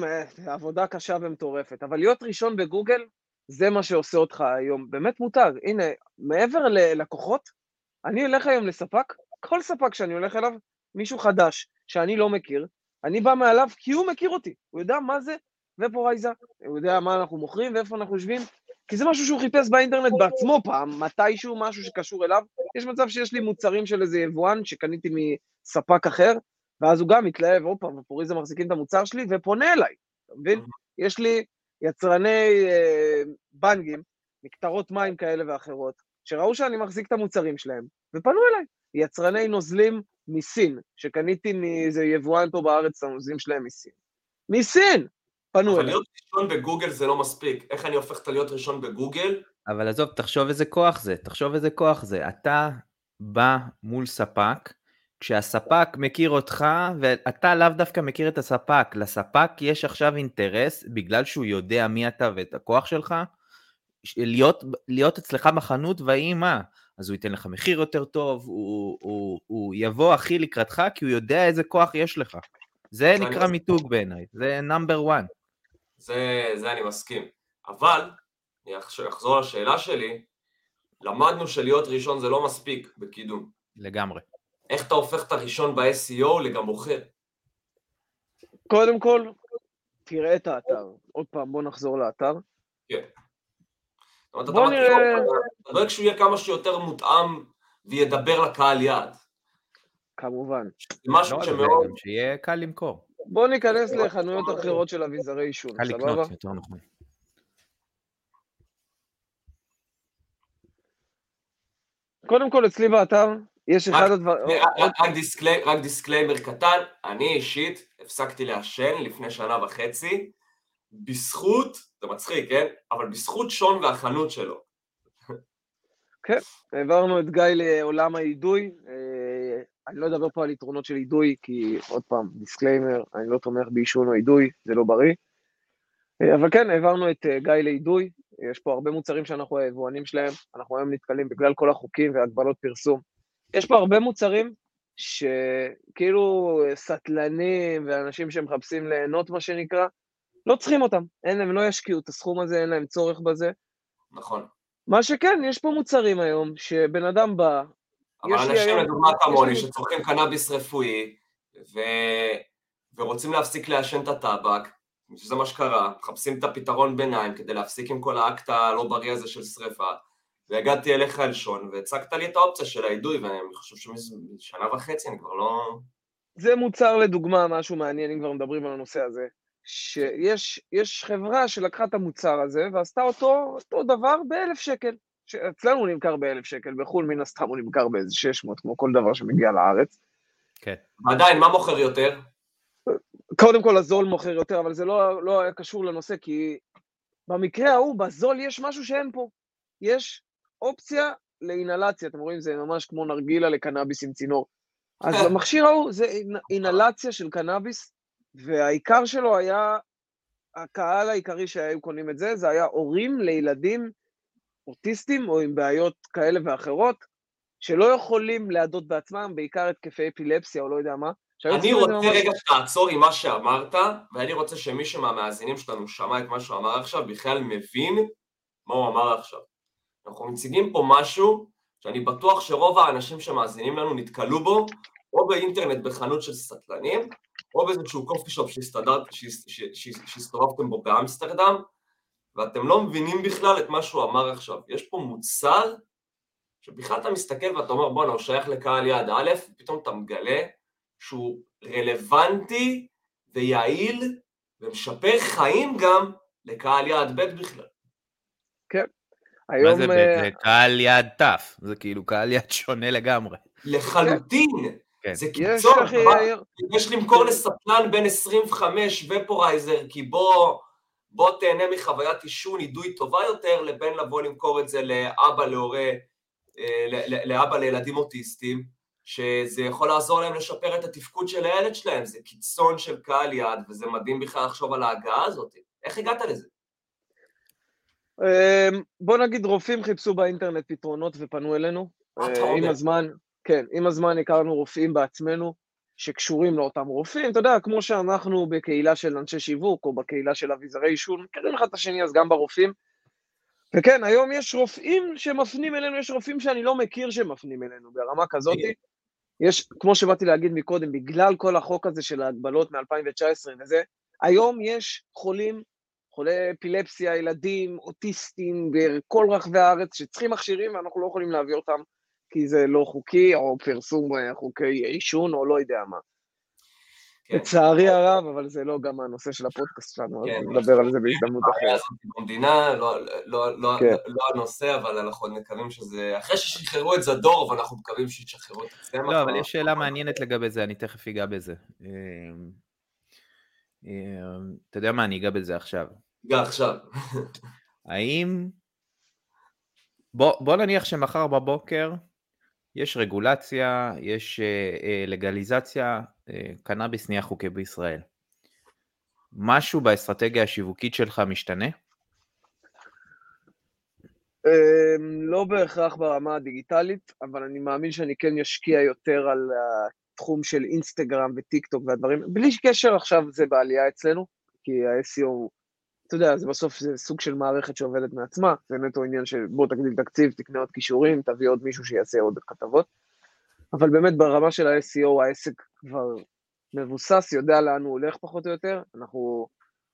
עבודה קשה ומטורפת, אבל להיות ראשון בגוגל זה מה שעושה אותך היום באמת מותג. הנה, מעבר ללקוחות, אני הולך היום לספק, כל ספק שאני הולך אליו, מישהו חדש שאני לא מכיר, אני בא מעליו כי הוא מכיר אותי, הוא יודע מה זה ופורייזה, הוא יודע מה אנחנו מוכרים ואיפה אנחנו יושבים, כי זה משהו שהוא חיפש באינטרנט בעצמו פעם, מתישהו משהו שקשור אליו. יש מצב שיש לי מוצרים של איזה יבואן שקניתי מספק אחר, ואז הוא גם מתלהב, הופה, ופוריזה מחזיקים את המוצר שלי, ופונה אליי, אתה מבין? יש לי יצרני אה, בנגים, מקטרות מים כאלה ואחרות, שראו שאני מחזיק את המוצרים שלהם, ופנו אליי. יצרני נוזלים מסין, שקניתי מאיזה יבואן פה בארץ את הנוזלים שלהם מסין. מסין! פנו אליי. אבל להיות ראשון בגוגל זה לא מספיק. איך אני הופך את להיות ראשון בגוגל? אבל עזוב, תחשוב איזה כוח זה, תחשוב איזה כוח זה. אתה בא מול ספק, כשהספק מכיר אותך, ואתה לאו דווקא מכיר את הספק, לספק יש עכשיו אינטרס, בגלל שהוא יודע מי אתה ואת הכוח שלך, להיות, להיות אצלך בחנות ויהי מה. אז הוא ייתן לך מחיר יותר טוב, הוא, הוא, הוא יבוא הכי לקראתך, כי הוא יודע איזה כוח יש לך. זה נקרא מיתוג בעיניי, זה נאמבר וואן. זה, זה אני מסכים. אבל, אני אחזור לשאלה שלי, למדנו שלהיות ראשון זה לא מספיק בקידום. לגמרי. איך אתה הופך את הראשון ב-SEO לגם מוכר? קודם כל, תראה את האתר. עוד פעם, בוא נחזור לאתר. כן. בוא נראה... אתה דואג שהוא יהיה כמה שיותר מותאם וידבר לקהל יעד. כמובן. זה משהו לא, שמאוד... שיהיה קל למכור. בוא ניכנס לחנויות אחרות של אביזרי עישון, סבבה? קל לקנות, יותר נכון. קודם כל, אצלי באתר, יש אחד הדברים... רק disclaimer קטן, אני אישית הפסקתי לעשן לפני שנה וחצי, בזכות, זה מצחיק, כן? אבל בזכות שון והחנות שלו. כן, העברנו את גיא לעולם האידוי. אני לא אדבר פה על יתרונות של אידוי, כי עוד פעם, disclaimer, אני לא תומך בעישון או אידוי, זה לא בריא. אבל כן, העברנו את אה, גיא לאידוי, יש פה הרבה מוצרים שאנחנו היבואנים שלהם, אנחנו היום נתקלים בגלל כל החוקים והגבלות פרסום. יש פה הרבה מוצרים שכאילו סטלנים ואנשים שמחפשים ליהנות, מה שנקרא, לא צריכים אותם, אין להם, לא ישקיעו את הסכום הזה, אין להם צורך בזה. נכון. מה שכן, יש פה מוצרים היום, שבן אדם בא, אבל אנשים. לדוגמה כמוני, שצורכים קנאביס רפואי, ו... ורוצים להפסיק לעשן את הטבק, שזה מה שקרה, מחפשים את הפתרון ביניים כדי להפסיק עם כל האקט הלא בריא הזה של שריפה, והגעתי אליך אלשון, והצגת לי את האופציה של האידוי, ואני חושב שמשנה וחצי אני כבר לא... זה מוצר לדוגמה, משהו מעניין, אם כבר מדברים על הנושא הזה. שיש חברה שלקחה את המוצר הזה ועשתה אותו, אותו דבר באלף שקל. אצלנו הוא נמכר באלף שקל, בחו"ל מן הסתם הוא נמכר באיזה 600, כמו כל דבר שמגיע לארץ. כן. עדיין, מה מוכר יותר? קודם כל הזול מוכר יותר, אבל זה לא, לא היה קשור לנושא, כי במקרה ההוא, בזול יש משהו שאין פה. יש אופציה לאינהלציה, אתם רואים, זה ממש כמו נרגילה לקנאביס עם צינור. אז המכשיר ההוא זה אינהלציה של קנאביס והעיקר שלו היה, הקהל העיקרי שהיו קונים את זה, זה היה הורים לילדים אוטיסטים או עם בעיות כאלה ואחרות, שלא יכולים להדות בעצמם, בעיקר התקפי אפילפסיה או לא יודע מה. אני רוצה ממש... רגע שתעצור עם מה שאמרת, ואני רוצה שמי שמהמאזינים שלנו שמע את מה שהוא אמר עכשיו, בכלל מבין מה הוא אמר עכשיו. אנחנו מציגים פה משהו שאני בטוח שרוב האנשים שמאזינים לנו נתקלו בו, או באינטרנט בחנות של סטלנים, או באיזשהו קופי שופ שהסתובבתם בו באמסטרדם, ואתם לא מבינים בכלל את מה שהוא אמר עכשיו. יש פה מוצר שבכלל אתה מסתכל ואתה אומר, בואנה, הוא שייך לקהל יעד א', ופתאום אתה מגלה שהוא רלוונטי ויעיל ומשפר חיים גם לקהל יעד ב' בכלל. כן. היום... מה זה ב'? זה קהל יעד ת', זה כאילו קהל יעד שונה לגמרי. לחלוטין. כן. זה קיצור, יש למכור לסטלן בין 25 ופורייזר, כי בוא, בוא תהנה מחוויית עישון, אידוי טובה יותר, לבין לבוא למכור את זה לאבא להורה, אה, לאבא לילדים אוטיסטים, שזה יכול לעזור להם לשפר את התפקוד של הילד שלהם, זה קיצון של קהל יד, וזה מדהים בכלל לחשוב על ההגעה הזאת. איך הגעת לזה? אמ, בוא נגיד רופאים חיפשו באינטרנט פתרונות ופנו אלינו. אה, עם הזמן, כן, עם הזמן הכרנו רופאים בעצמנו שקשורים לאותם רופאים, אתה יודע, כמו שאנחנו בקהילה של אנשי שיווק או בקהילה של אביזרי עישון, מכירים אחד את השני, אז גם ברופאים. וכן, היום יש רופאים שמפנים אלינו, יש רופאים שאני לא מכיר שמפנים אלינו, ברמה כזאת. יש, כמו שבאתי להגיד מקודם, בגלל כל החוק הזה של ההגבלות מ-2019 וזה, היום יש חולים, חולי אפילפסיה, ילדים, אוטיסטים בכל רחבי הארץ שצריכים מכשירים ואנחנו לא יכולים להביא אותם כי זה לא חוקי, או פרסום אה, חוקי עישון, או לא יודע מה. כן. לצערי הרב, אבל זה לא גם הנושא של הפודקאסט שלנו, כן, אז נדבר על זה בהזדמנות אחרת. במדינה, לא, לא, לא, כן. לא הנושא, אבל אנחנו מקווים שזה... אחרי ששחררו את זדור, ואנחנו מקווים שישחררו את הצמח. לא, אבל יש שאלה מעניינת לגבי זה, אני תכף אגע בזה. אמ, אמ, אתה יודע מה, אני אגע בזה עכשיו. אגע עכשיו. האם... בוא נניח שמחר בבוקר יש רגולציה, יש אה, אה, לגליזציה, אה, קנאביס נהיה חוקי בישראל. משהו באסטרטגיה השיווקית שלך משתנה? אמ, לא בהכרח ברמה הדיגיטלית, אבל אני מאמין שאני כן אשקיע יותר על התחום של אינסטגרם וטיק טוק והדברים, בלי קשר עכשיו זה בעלייה אצלנו, כי ה-SEO אתה יודע, זה בסוף זה סוג של מערכת שעובדת מעצמה, זה נטו עניין של בוא תגדיל תקציב, תקנה עוד כישורים, תביא עוד מישהו שיעשה עוד כתבות. אבל באמת ברמה של ה-SEO העסק כבר מבוסס, יודע לאן הוא הולך פחות או יותר, אנחנו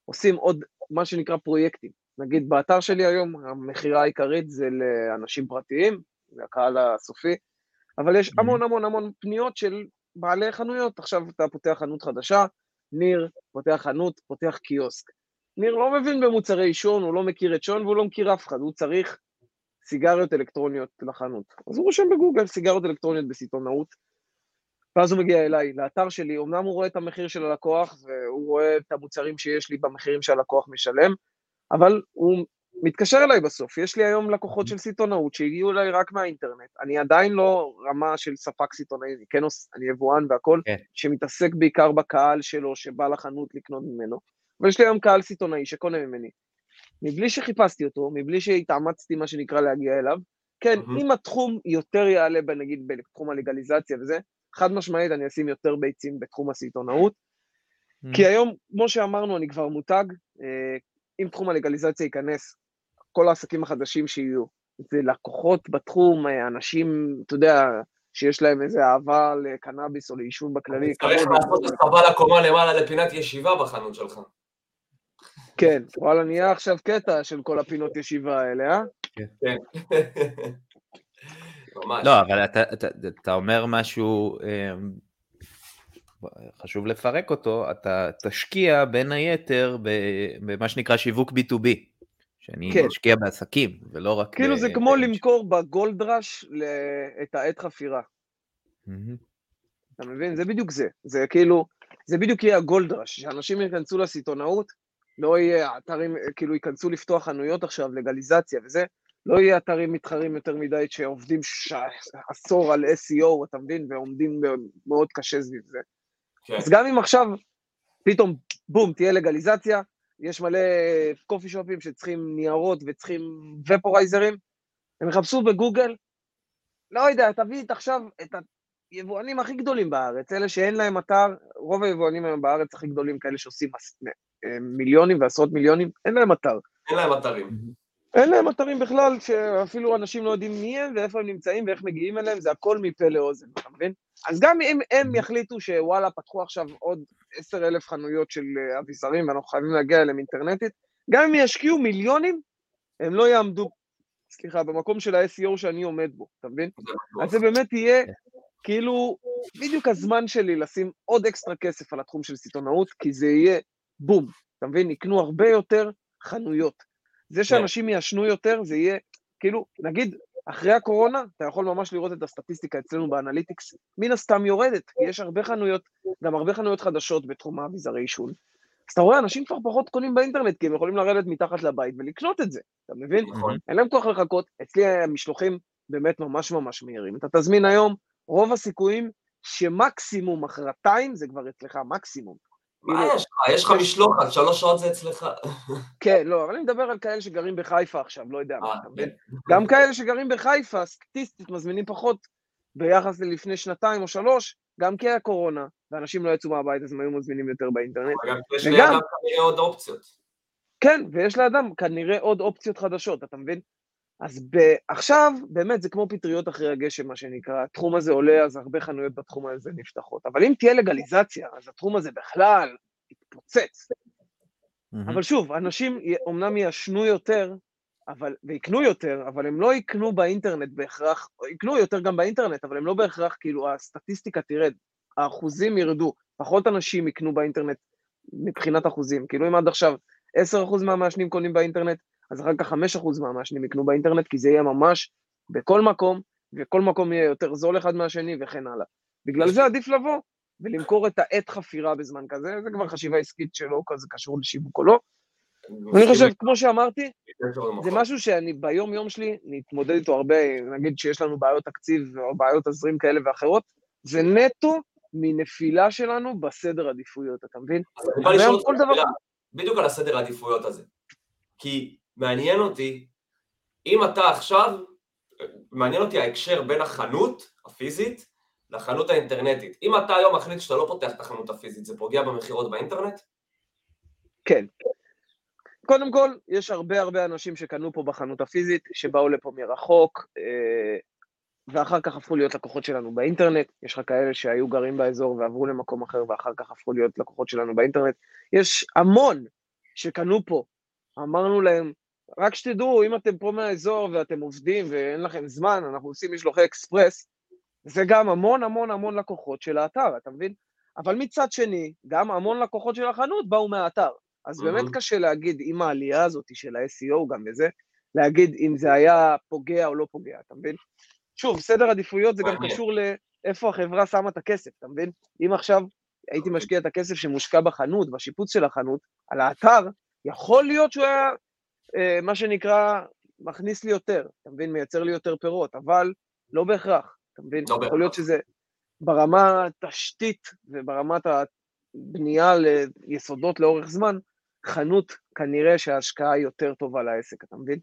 עושים עוד מה שנקרא פרויקטים. נגיד באתר שלי היום המכירה העיקרית זה לאנשים פרטיים, זה הקהל הסופי, אבל יש המון המון המון פניות של בעלי חנויות. עכשיו אתה פותח חנות חדשה, ניר פותח חנות, פותח קיוסק. ניר לא מבין במוצרי עישון, הוא לא מכיר את שון והוא לא מכיר אף אחד, הוא צריך סיגריות אלקטרוניות לחנות. אז הוא רושם בגוגל סיגריות אלקטרוניות בסיטונאות, ואז הוא מגיע אליי, לאתר שלי, אמנם הוא רואה את המחיר של הלקוח, והוא רואה את המוצרים שיש לי במחירים שהלקוח משלם, אבל הוא מתקשר אליי בסוף. יש לי היום לקוחות של סיטונאות שהגיעו אליי רק מהאינטרנט. אני עדיין לא רמה של ספק סיטונאי, אני כן. אני יבואן והכול. כן. שמתעסק בעיקר בקהל שלו, שבא לחנות לקנות ממנו. אבל יש לי היום קהל סיטונאי שקונה ממני. מבלי שחיפשתי אותו, מבלי שהתאמצתי מה שנקרא להגיע אליו, כן, mm-hmm. אם התחום יותר יעלה, נגיד בתחום הלגליזציה וזה, חד משמעית אני אשים יותר ביצים בתחום הסיטונאות, mm-hmm. כי היום, כמו שאמרנו, אני כבר מותג, אה, אם תחום הלגליזציה ייכנס, כל העסקים החדשים שיהיו, זה לקוחות בתחום, אה, אנשים, אתה יודע, שיש להם איזה אהבה לקנאביס או לעישון בכללי. צריך לעשות הסבה לקומה למעלה לפינת ישיבה בחנות שלך. כן, וואלה, נהיה עכשיו קטע של כל הפינות ישיבה האלה, אה? כן. ממש. לא, אבל אתה, אתה, אתה אומר משהו, אמ, חשוב לפרק אותו, אתה תשקיע בין היתר במה שנקרא שיווק B2B, שאני כן. משקיע בעסקים, ולא רק... כאילו ב- זה כמו ב- למכור בגולד ראש את העט חפירה. אתה מבין? זה בדיוק זה. זה כאילו, זה בדיוק יהיה הגולד ראש, שאנשים ייכנסו לסיטונאות, לא יהיה אתרים, כאילו ייכנסו לפתוח חנויות עכשיו, לגליזציה וזה, לא יהיה אתרים מתחרים יותר מדי שעובדים ש... עשור על SEO, אתה מבין, ועומדים מאוד קשה סביב זה. כן. אז גם אם עכשיו פתאום, בום, תהיה לגליזציה, יש מלא קופי שופים שצריכים ניירות וצריכים ופורייזרים, הם יחפשו בגוגל, לא יודע, תביא את עכשיו את היבואנים הכי גדולים בארץ, אלה שאין להם אתר, רוב היבואנים היום בארץ הכי גדולים, כאלה שעושים מיליונים ועשרות מיליונים, אין להם אתר. אין להם אתרים. אין להם אתרים בכלל, שאפילו אנשים לא יודעים מי הם ואיפה הם נמצאים ואיך מגיעים אליהם, זה הכל מפה לאוזן, אתה מבין? אז גם אם הם יחליטו שוואלה, פתחו עכשיו עוד עשר אלף חנויות של אה, אביזרים ואנחנו חייבים להגיע אליהם אינטרנטית, גם אם ישקיעו מיליונים, הם לא יעמדו, סליחה, במקום של ה-SEO שאני עומד בו, אתה מבין? אז זה באמת יהיה כאילו בדיוק הזמן שלי לשים עוד אקסטרה כסף על התחום של סיטונאות, כי זה יהיה בום, אתה מבין? יקנו הרבה יותר חנויות. זה שאנשים יעשנו יותר, זה יהיה, כאילו, נגיד, אחרי הקורונה, אתה יכול ממש לראות את הסטטיסטיקה אצלנו ב Analytics, מן הסתם יורדת, כי יש הרבה חנויות, גם הרבה חנויות חדשות בתחום האביזרי עישון. אז אתה רואה, אנשים כבר פחות קונים באינטרנט, כי הם יכולים לרדת מתחת לבית ולקנות את זה, אתה מבין? נכון. אין להם כוח לחכות, אצלי המשלוחים באמת ממש ממש מהירים. אתה תזמין היום, רוב הסיכויים שמקסימום מחרתיים זה כבר אצלך, מקסימום. מה יש לך? יש לך משלוחת, שלוש שעות זה אצלך. כן, לא, אבל אני מדבר על כאלה שגרים בחיפה עכשיו, לא יודע מה, אה, אתה מבין? כן. גם כאלה שגרים בחיפה, סטטיסטית, מזמינים פחות ביחס ללפני שנתיים או שלוש, גם כי היה קורונה, ואנשים לא יצאו מהבית, אז הם היו מזמינים יותר באינטרנט. וגם יש לי גם עוד אופציות. כן, ויש לאדם כנראה עוד אופציות חדשות, אתה מבין? אז ב... עכשיו, באמת, זה כמו פטריות אחרי הגשם, מה שנקרא. התחום הזה עולה, אז הרבה חנויות בתחום הזה נפתחות. אבל אם תהיה לגליזציה, אז התחום הזה בכלל יתפוצץ. Mm-hmm. אבל שוב, אנשים אומנם ישנו יותר, אבל, ויקנו יותר, אבל הם לא יקנו באינטרנט בהכרח, יקנו יותר גם באינטרנט, אבל הם לא בהכרח, כאילו, הסטטיסטיקה תרד, האחוזים ירדו, פחות אנשים יקנו באינטרנט מבחינת אחוזים. כאילו, אם עד עכשיו 10% מהמעשנים קונים באינטרנט, אז אחר כך 5% מהמעשנים יקנו באינטרנט, כי זה יהיה ממש בכל מקום, וכל מקום יהיה יותר זול אחד מהשני וכן הלאה. בגלל זה עדיף לבוא ולמכור את העת חפירה בזמן כזה, זה כבר חשיבה עסקית שלא כזה קשור לשיווק או לא. ואני חושב, כמו שאמרתי, זה משהו שאני ביום-יום שלי מתמודד איתו הרבה, נגיד שיש לנו בעיות תקציב או בעיות תזרים כאלה ואחרות, זה נטו מנפילה שלנו בסדר עדיפויות, אתה מבין? אני. בדיוק על הסדר העדיפויות הזה. כי מעניין אותי, אם אתה עכשיו, מעניין אותי ההקשר בין החנות הפיזית לחנות האינטרנטית. אם אתה היום מחליט שאתה לא פותח את החנות הפיזית, זה פוגע במכירות באינטרנט? כן. קודם כל, יש הרבה הרבה אנשים שקנו פה בחנות הפיזית, שבאו לפה מרחוק, אה, ואחר כך הפכו להיות לקוחות שלנו באינטרנט. יש לך כאלה שהיו גרים באזור ועברו למקום אחר, ואחר כך הפכו להיות לקוחות שלנו באינטרנט. יש המון שקנו פה. אמרנו להם, רק שתדעו, אם אתם פה מהאזור ואתם עובדים ואין לכם זמן, אנחנו עושים משלוחי אקספרס, זה גם המון המון המון לקוחות של האתר, אתה מבין? אבל מצד שני, גם המון לקוחות של החנות באו מהאתר. אז באמת קשה להגיד, עם העלייה הזאת של ה-SEO גם וזה, להגיד אם זה היה פוגע או לא פוגע, אתה מבין? שוב, סדר עדיפויות זה גם קשור לאיפה החברה שמה את הכסף, אתה מבין? אם עכשיו הייתי משקיע את הכסף שמושקע בחנות, בשיפוץ של החנות, על האתר, יכול להיות שהוא היה, מה שנקרא, מכניס לי יותר, אתה מבין? מייצר לי יותר פירות, אבל לא בהכרח, אתה מבין? לא יכול להיות שזה ברמה התשתית וברמת הבנייה ליסודות לאורך זמן, חנות, כנראה שההשקעה יותר טובה לעסק, אתה מבין?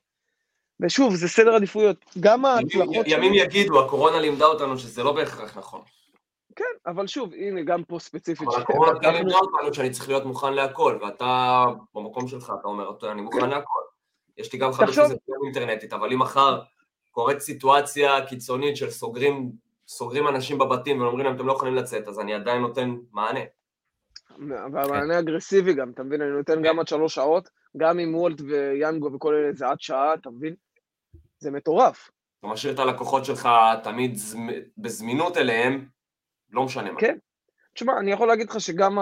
ושוב, זה סדר עדיפויות. גם ההצלחות... ימים יגידו, הקורונה לימדה אותנו שזה לא בהכרח נכון. כן, אבל שוב, הנה, גם פה ספציפית... אבל הקורונה גם לימדה אותנו שאני צריך להיות מוכן להכל, ואתה, במקום שלך, אתה אומר, אני מוכן להכל. יש לי גם חדשות אינטרנטית, אבל אם מחר קורית סיטואציה קיצונית של סוגרים, סוגרים אנשים בבתים ואומרים להם, אתם לא יכולים לצאת, אז אני עדיין נותן מענה. והמענה כן. אגרסיבי גם, אתה מבין? אני נותן גם עד שלוש שעות, גם עם וולט ויאנגו וכל אלה זה עד שעה, אתה מבין? זה מטורף. אתה משאיר את הלקוחות שלך תמיד בזמינות אליהם, לא משנה מה. כן. תשמע, אני יכול להגיד לך שגם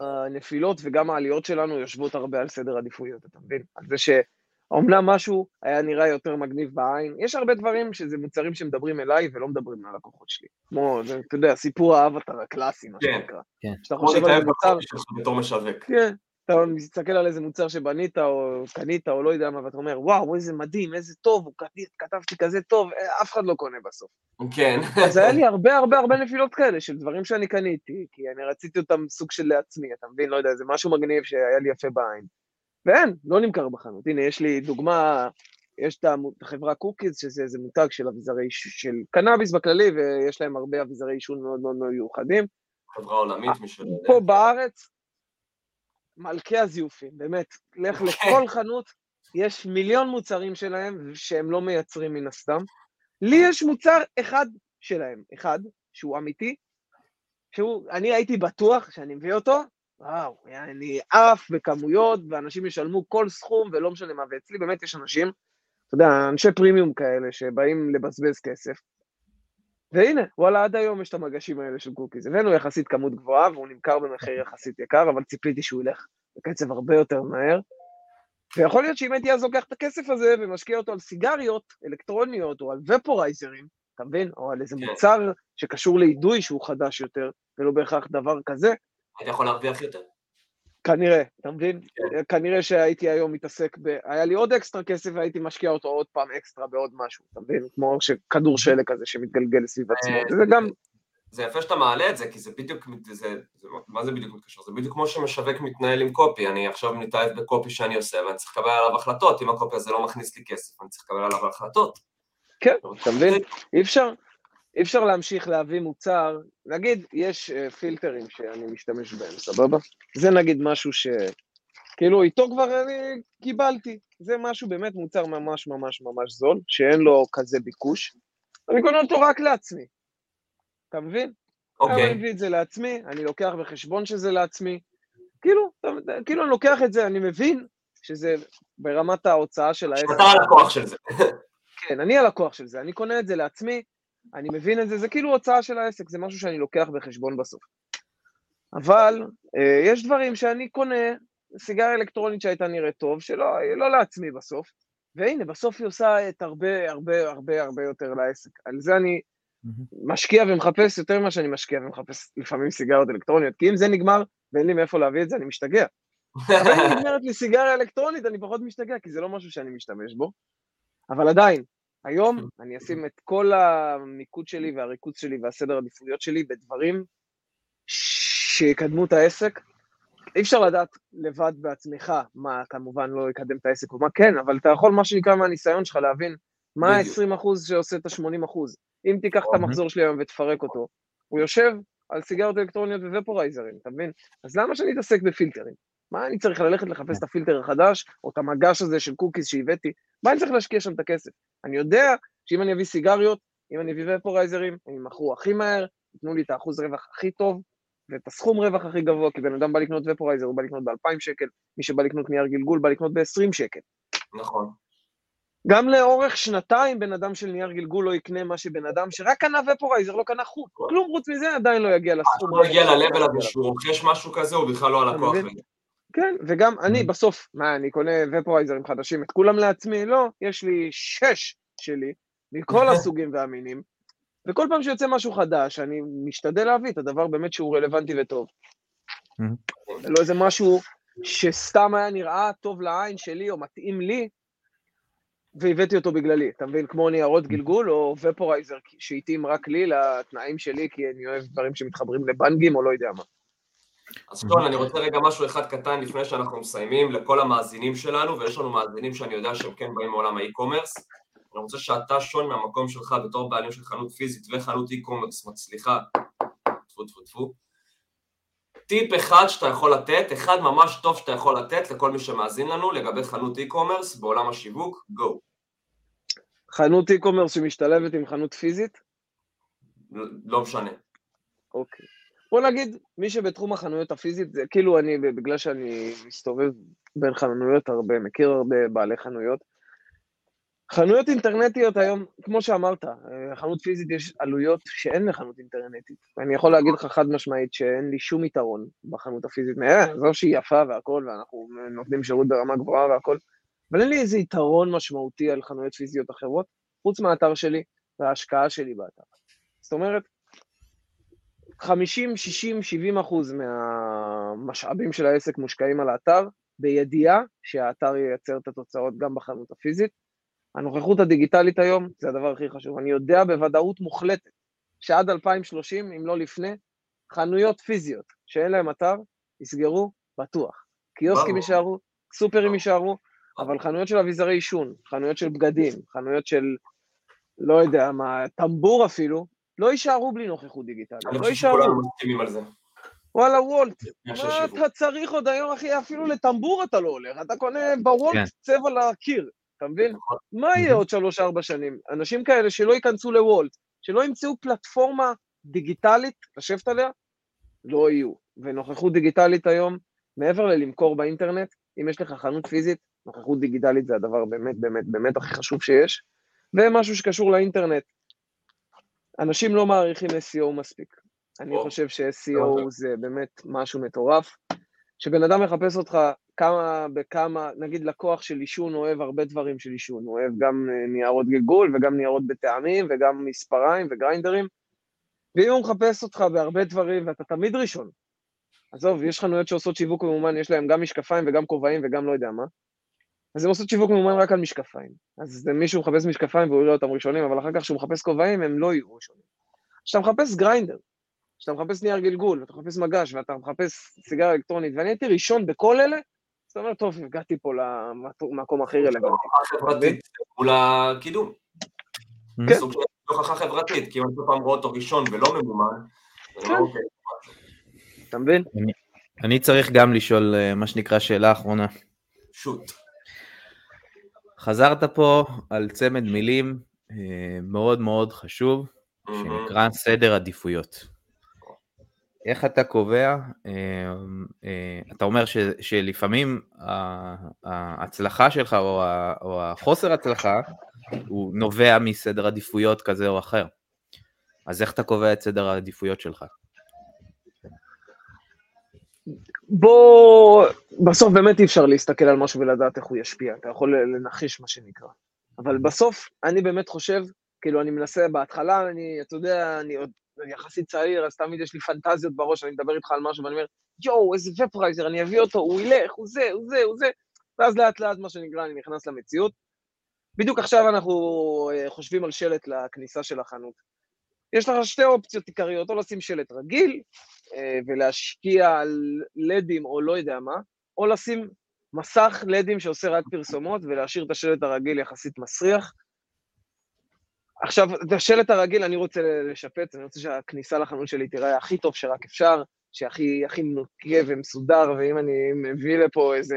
הנפילות וגם העליות שלנו יושבות הרבה על סדר עדיפויות, אתה מבין? על זה שאומנם משהו היה נראה יותר מגניב בעין, יש הרבה דברים שזה מוצרים שמדברים אליי ולא מדברים ללקוחות שלי. כמו, אתה יודע, סיפור האבטר הקלאסי, מה כן, שנקרא. כן, כן. שאתה חושב על מוצר... בתור משווק. כן, אתה מסתכל על איזה מוצר שבנית או קנית או לא יודע מה, ואתה אומר, וואו, איזה מדהים, איזה טוב, הוא כתבתי כזה טוב, אה, אף אחד לא קונה בסוף. כן. אז היה לי הרבה הרבה הרבה נפילות כאלה של דברים שאני קניתי, כי אני רציתי אותם סוג של לעצמי, אתה מבין? לא יודע, זה משהו מגניב שהיה לי יפה בעין. ואין, לא נמכר בחנות. הנה, יש לי דוגמה, יש את החברה קוקיז, שזה איזה מותג של אביזרי, של קנאביס בכללי, ויש להם הרבה אביזרי עישון מאוד מאוד מיוחדים. חברה עולמית, יודע. פה בארץ, מלכי הזיופים, באמת. לך. אוקיי. לכל חנות, יש מיליון מוצרים שלהם שהם לא מייצרים מן הסתם. לי יש מוצר אחד שלהם, אחד, שהוא אמיתי, שהוא, אני הייתי בטוח שאני מביא אותו, וואו, אני עף בכמויות, ואנשים ישלמו כל סכום ולא משנה מה, ואצלי באמת יש אנשים, אתה יודע, אנשי פרימיום כאלה שבאים לבזבז כסף, והנה, וואלה, עד היום יש את המגשים האלה של Cookies. הבאנו יחסית כמות גבוהה, והוא נמכר במחיר יחסית יקר, אבל ציפיתי שהוא ילך בקצב הרבה יותר מהר. ויכול להיות שאם הייתי אז לוקח את הכסף הזה ומשקיע אותו על סיגריות אלקטרוניות, או על ופורייזרים, אתה מבין? או על איזה כן. מוצר שקשור לאידוי שהוא חדש יותר, ולא בהכרח דבר כזה. היית יכול להרוויח יותר. כנראה, אתה מבין? כן. כנראה שהייתי היום מתעסק ב... היה לי עוד אקסטרה כסף והייתי משקיע אותו עוד פעם אקסטרה בעוד משהו, אתה מבין? כמו שכדור שלג כזה שמתגלגל סביב עצמו, אה, זה גם... זה יפה שאתה מעלה את זה, כי זה בדיוק, זה, זה, מה זה בדיוק מתקשר? זה בדיוק כמו שמשווק מתנהל עם קופי, אני עכשיו מתאהב בקופי שאני עושה, ואני צריך לקבל עליו החלטות, אם הקופי הזה לא מכניס לי כסף, אני צריך לקבל עליו החלטות. כן, אתה מבין? אי אפשר, אי אפשר להמשיך להביא מוצר, נגיד יש uh, פילטרים שאני משתמש בהם, סבבה? זה נגיד משהו ש... כאילו, איתו כבר אני קיבלתי. זה משהו באמת מוצר ממש ממש ממש זול, שאין לו כזה ביקוש. אני קונה אותו רק לעצמי. אתה מבין? אוקיי. אני מביא את זה לעצמי, אני לוקח בחשבון שזה לעצמי. כאילו, כאילו אני לוקח את זה, אני מבין שזה ברמת ההוצאה של העסק. אתה הלקוח של זה. כן, אני הלקוח של זה, אני קונה את זה לעצמי, אני מבין את זה, זה כאילו הוצאה של העסק, זה משהו שאני לוקח בחשבון בסוף. אבל אה, יש דברים שאני קונה, סיגריה אלקטרונית שהייתה נראית טוב, שלא לא לעצמי בסוף, והנה, בסוף היא עושה את הרבה הרבה הרבה הרבה יותר לעסק. על זה אני משקיע ומחפש יותר ממה שאני משקיע ומחפש לפעמים סיגריות אלקטרוניות, כי אם זה נגמר ואין לי מאיפה להביא את זה, אני משתגע. אבל אם נגמרת לי סיגריה אלקטרונית, אני פחות משתגע, כי זה לא משהו שאני משתמש בו. אבל עדיין, היום אני אשים את כל המיקוד שלי והריכוז שלי והסדר עדיפויות שלי בדברים שיקדמו את העסק. אי אפשר לדעת לבד בעצמך מה כמובן לא יקדם את העסק ומה כן, אבל אתה יכול, מה שנקרא, מהניסיון שלך להבין מה בדיוק. ה-20% שעושה את ה-80%. אם תיקח את אוקיי. המחזור שלי היום ותפרק אותו, הוא יושב על סיגריות אלקטרוניות וופורייזרים, אתה מבין? אז למה שאני אתעסק בפילטרים? מה אני צריך ללכת לחפש את הפילטר החדש, או את המגש הזה של Cookies שהבאתי? מה אני צריך להשקיע שם את הכסף? אני יודע שאם אני אביא סיגריות, אם אני אביא ופורייזרים, הם ימכרו הכי מהר, ייתנו לי את האחוז רווח הכי טוב, ואת הסכום רווח הכי גבוה, כי בן אדם בא לקנות vaporizer, הוא בא לקנות ב-2,000 שקל, מי שבא לקנות נייר גלגול בא לקנות ב-20 שקל. נכון. גם לאורך שנתיים בן אדם של נייר גלגול לא יקנה מה שבן אדם שרק קנה vaporizer, לא קנה חוט. כלום חוץ מזה עדיין לא יגיע לסכום. הוא הגיע ל-level הזה שהוא רוכש משהו כזה, הוא בכלל לא הלקוח. כן, וגם אני בסוף, מה, אני קונה ופורייזרים חדשים, את כולם לעצמי? לא, יש לי שש שלי, מכל הסוגים והמינים, וכל פעם שיוצא משהו חדש, אני משתדל להביא את הדבר באמת שהוא רלוונטי וטוב. לא איזה משהו שסתם היה נראה טוב לעין שלי, או מתאים לי, והבאתי אותו בגללי, אתה מבין? כמו ניירות גלגול, או ופורייזר שהתאים רק לי, לתנאים שלי, כי אני אוהב דברים שמתחברים לבנגים, או לא יודע מה. אז שון, אני רוצה רגע משהו אחד קטן לפני שאנחנו מסיימים, לכל המאזינים שלנו, ויש לנו מאזינים שאני יודע שהם כן באים מעולם האי-קומרס. אני רוצה שאתה, שון, מהמקום שלך, בתור בעלים של חנות פיזית וחנות e-commerce מצליחה, טפו טפו טפו, טיפ אחד שאתה יכול לתת, אחד ממש טוב שאתה יכול לתת לכל מי שמאזין לנו לגבי חנות e-commerce בעולם השיווק, go. חנות e-commerce שמשתלבת עם חנות פיזית? לא משנה. אוקיי. בוא נגיד, מי שבתחום החנויות הפיזית, זה כאילו אני, בגלל שאני מסתובב בין חנויות הרבה, מכיר הרבה בעלי חנויות. חנויות אינטרנטיות היום, כמו שאמרת, אה, חנות פיזית יש עלויות שאין לחנות אינטרנטית. ואני יכול להגיד לך חד משמעית שאין לי שום יתרון בחנות הפיזית. אה, זו שהיא יפה והכל, ואנחנו נותנים שירות ברמה גבוהה והכל, אבל אין לי איזה יתרון משמעותי על חנויות פיזיות אחרות, חוץ מהאתר שלי וההשקעה שלי באתר. זאת אומרת, 50, 60, 70 אחוז מהמשאבים של העסק מושקעים על האתר, בידיעה שהאתר ייצר את התוצאות גם בחנות הפיזית. הנוכחות הדיגיטלית היום זה הדבר הכי חשוב. אני יודע בוודאות מוחלטת שעד 2030, אם לא לפני, חנויות פיזיות שאין להם אתר, יסגרו בטוח. קיוסקים. יישארו, סופרים יישארו, אבל חנויות של אביזרי עישון, חנויות של בגדים, חנויות של, לא יודע מה, טמבור אפילו, לא יישארו בלי נוכחות דיגיטלית, אני לא חושב יישארו. שכולנו מסכימים על זה. וואלה, וולט, מה. אתה צריך עוד היום, אחי? אפילו לטמבור אתה לא הולך, אתה קונה בוולט כן. צבע לקיר, אתה מבין? נכון. מה יהיה. עוד שלוש-ארבע שנים? אנשים כאלה שלא ייכנסו לוולט, שלא ימצאו פלטפורמה דיגיטלית לשבת עליה, לא יהיו. ונוכחות דיגיטלית היום, מעבר ללמכור באינטרנט, אם יש לך חנות פיזית, נוכחות דיגיטלית זה הדבר באמת באמת באמת הכי חשוב שיש, ומשהו שקשור לאינטרנט. אנשים לא מעריכים SEO מספיק. אני. חושב. ש-SEO זה באמת משהו מטורף. שבן אדם מחפש אותך כמה בכמה, נגיד לקוח של עישון אוהב הרבה דברים של עישון, הוא אוהב גם אה, ניירות גלגול וגם ניירות בטעמים וגם מספריים וגריינדרים, ואם הוא מחפש אותך בהרבה דברים ואתה תמיד ראשון, עזוב, יש חנויות שעושות שיווק ממומן, יש להם גם משקפיים וגם כובעים וגם לא יודע מה, אז הם עושות שיווק ממומן רק על משקפיים. אז מישהו מחפש משקפיים והוא יראה אותם ראשונים, אבל אחר כך כשהוא מחפש כובעים הם לא יהיו ראשונים. כשאתה מחפש גריינדר, כשאתה מחפש נייר גלגול, ואתה מחפש מגש, ואתה מחפש סיגריה אלקטרונית, ואני הייתי ראשון בכל אלה, אז אתה אומר, טוב, הגעתי פה למקום הכי רלוונטי. הוכחה חברתית מול הקידום. כן. סוג של הוכחה חברתית, כי אם אתה פעם רואה אותו ראשון ולא ממומן, לא כן. אוקיי. אתה מבין? אני צריך גם לשאול אה, מה שנקרא שאלה אחרונה. שוט. חזרת פה על צמד מילים אה, מאוד מאוד חשוב, שנקרא סדר עדיפויות. איך אתה קובע, אה, אתה אומר ש, שלפעמים ההצלחה שלך או, או החוסר הצלחה הוא נובע מסדר עדיפויות כזה או אחר. אז איך אתה קובע את סדר העדיפויות שלך? בוא, בסוף באמת אי אפשר להסתכל על משהו ולדעת איך הוא ישפיע, אתה יכול לנחש מה שנקרא. אבל בסוף, אני באמת חושב, כאילו, אני מנסה, בהתחלה, אני, אתה יודע, אני עוד יחסית צעיר, אז תמיד יש לי פנטזיות בראש, אני מדבר איתך על משהו, ואני אומר, יואו, איזה ופרייזר, אני אביא אותו, הוא ילך, הוא זה, הוא זה, הוא זה, ואז לאט לאט, מה שנקרא, אני נכנס למציאות. בדיוק עכשיו אנחנו אה, חושבים על שלט לכניסה של החנות. יש לך שתי אופציות עיקריות, או לשים שלט רגיל אה, ולהשקיע על לדים או לא יודע מה, או לשים מסך לדים שעושה רק פרסומות ולהשאיר את השלט הרגיל יחסית מסריח. עכשיו, את השלט הרגיל אני רוצה לשפץ, אני רוצה שהכניסה לחנות שלי תיראה הכי טוב שרק אפשר, שהכי הכי נוקה ומסודר, ואם אני מביא לפה איזה,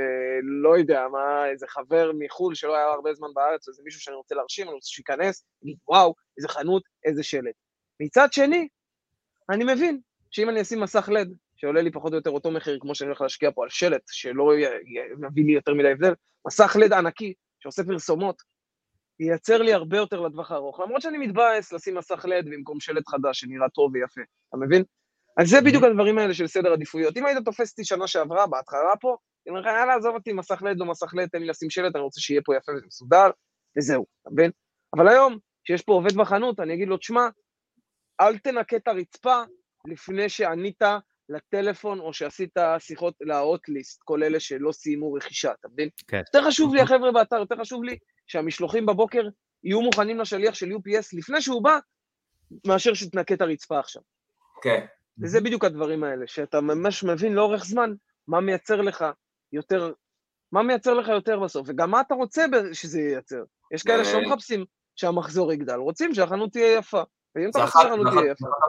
לא יודע מה, איזה חבר מחו"ל שלא היה הרבה זמן בארץ, או איזה מישהו שאני רוצה להרשים, אני רוצה שייכנס, וואו, איזה חנות, איזה שלט. מצד שני, אני מבין שאם אני אשים מסך לד, שעולה לי פחות או יותר אותו מחיר כמו שאני הולך להשקיע פה על שלט, שלא יביא לי יותר מדי הבדל, מסך לד ענקי שעושה פרסומות, ייצר לי הרבה יותר לטווח הארוך. למרות שאני מתבאס לשים מסך לד במקום שלט חדש שנראה טוב ויפה, אתה מבין? אז זה בדיוק הדברים האלה של סדר עדיפויות. אם היית תופס אותי שנה שעברה, בהתחלה פה, אני אומר לך, יאללה, עזוב אותי, מסך לד, לא מסך לד, תן לי לשים שלט, אני רוצה שיהיה פה יפה ומסודר, וזהו, אתה מבין? אבל היום, כשיש פה עובד בחנות, אני אגיד לו, תשמע, אל תנקה את הרצפה לפני שענית לטלפון או שעשית שיחות להוטליסט, כל אלה שלא סיימו רכישה, אתה מבין? כן. יותר חשוב לי, החבר'ה באתר, יותר חשוב לי שהמשלוחים בבוקר יהיו מוכנים לשליח של UPS לפני שהוא בא, מאשר שתנקה את הרצפה עכשיו. כן. וזה בדיוק הדברים האלה, שאתה ממש מבין לאורך זמן מה מייצר לך יותר, מה מייצר לך יותר בסוף, וגם מה אתה רוצה שזה ייצר. יש כאלה שלא מחפשים שהמחזור יגדל, רוצים שהחנות תהיה יפה. זה אחת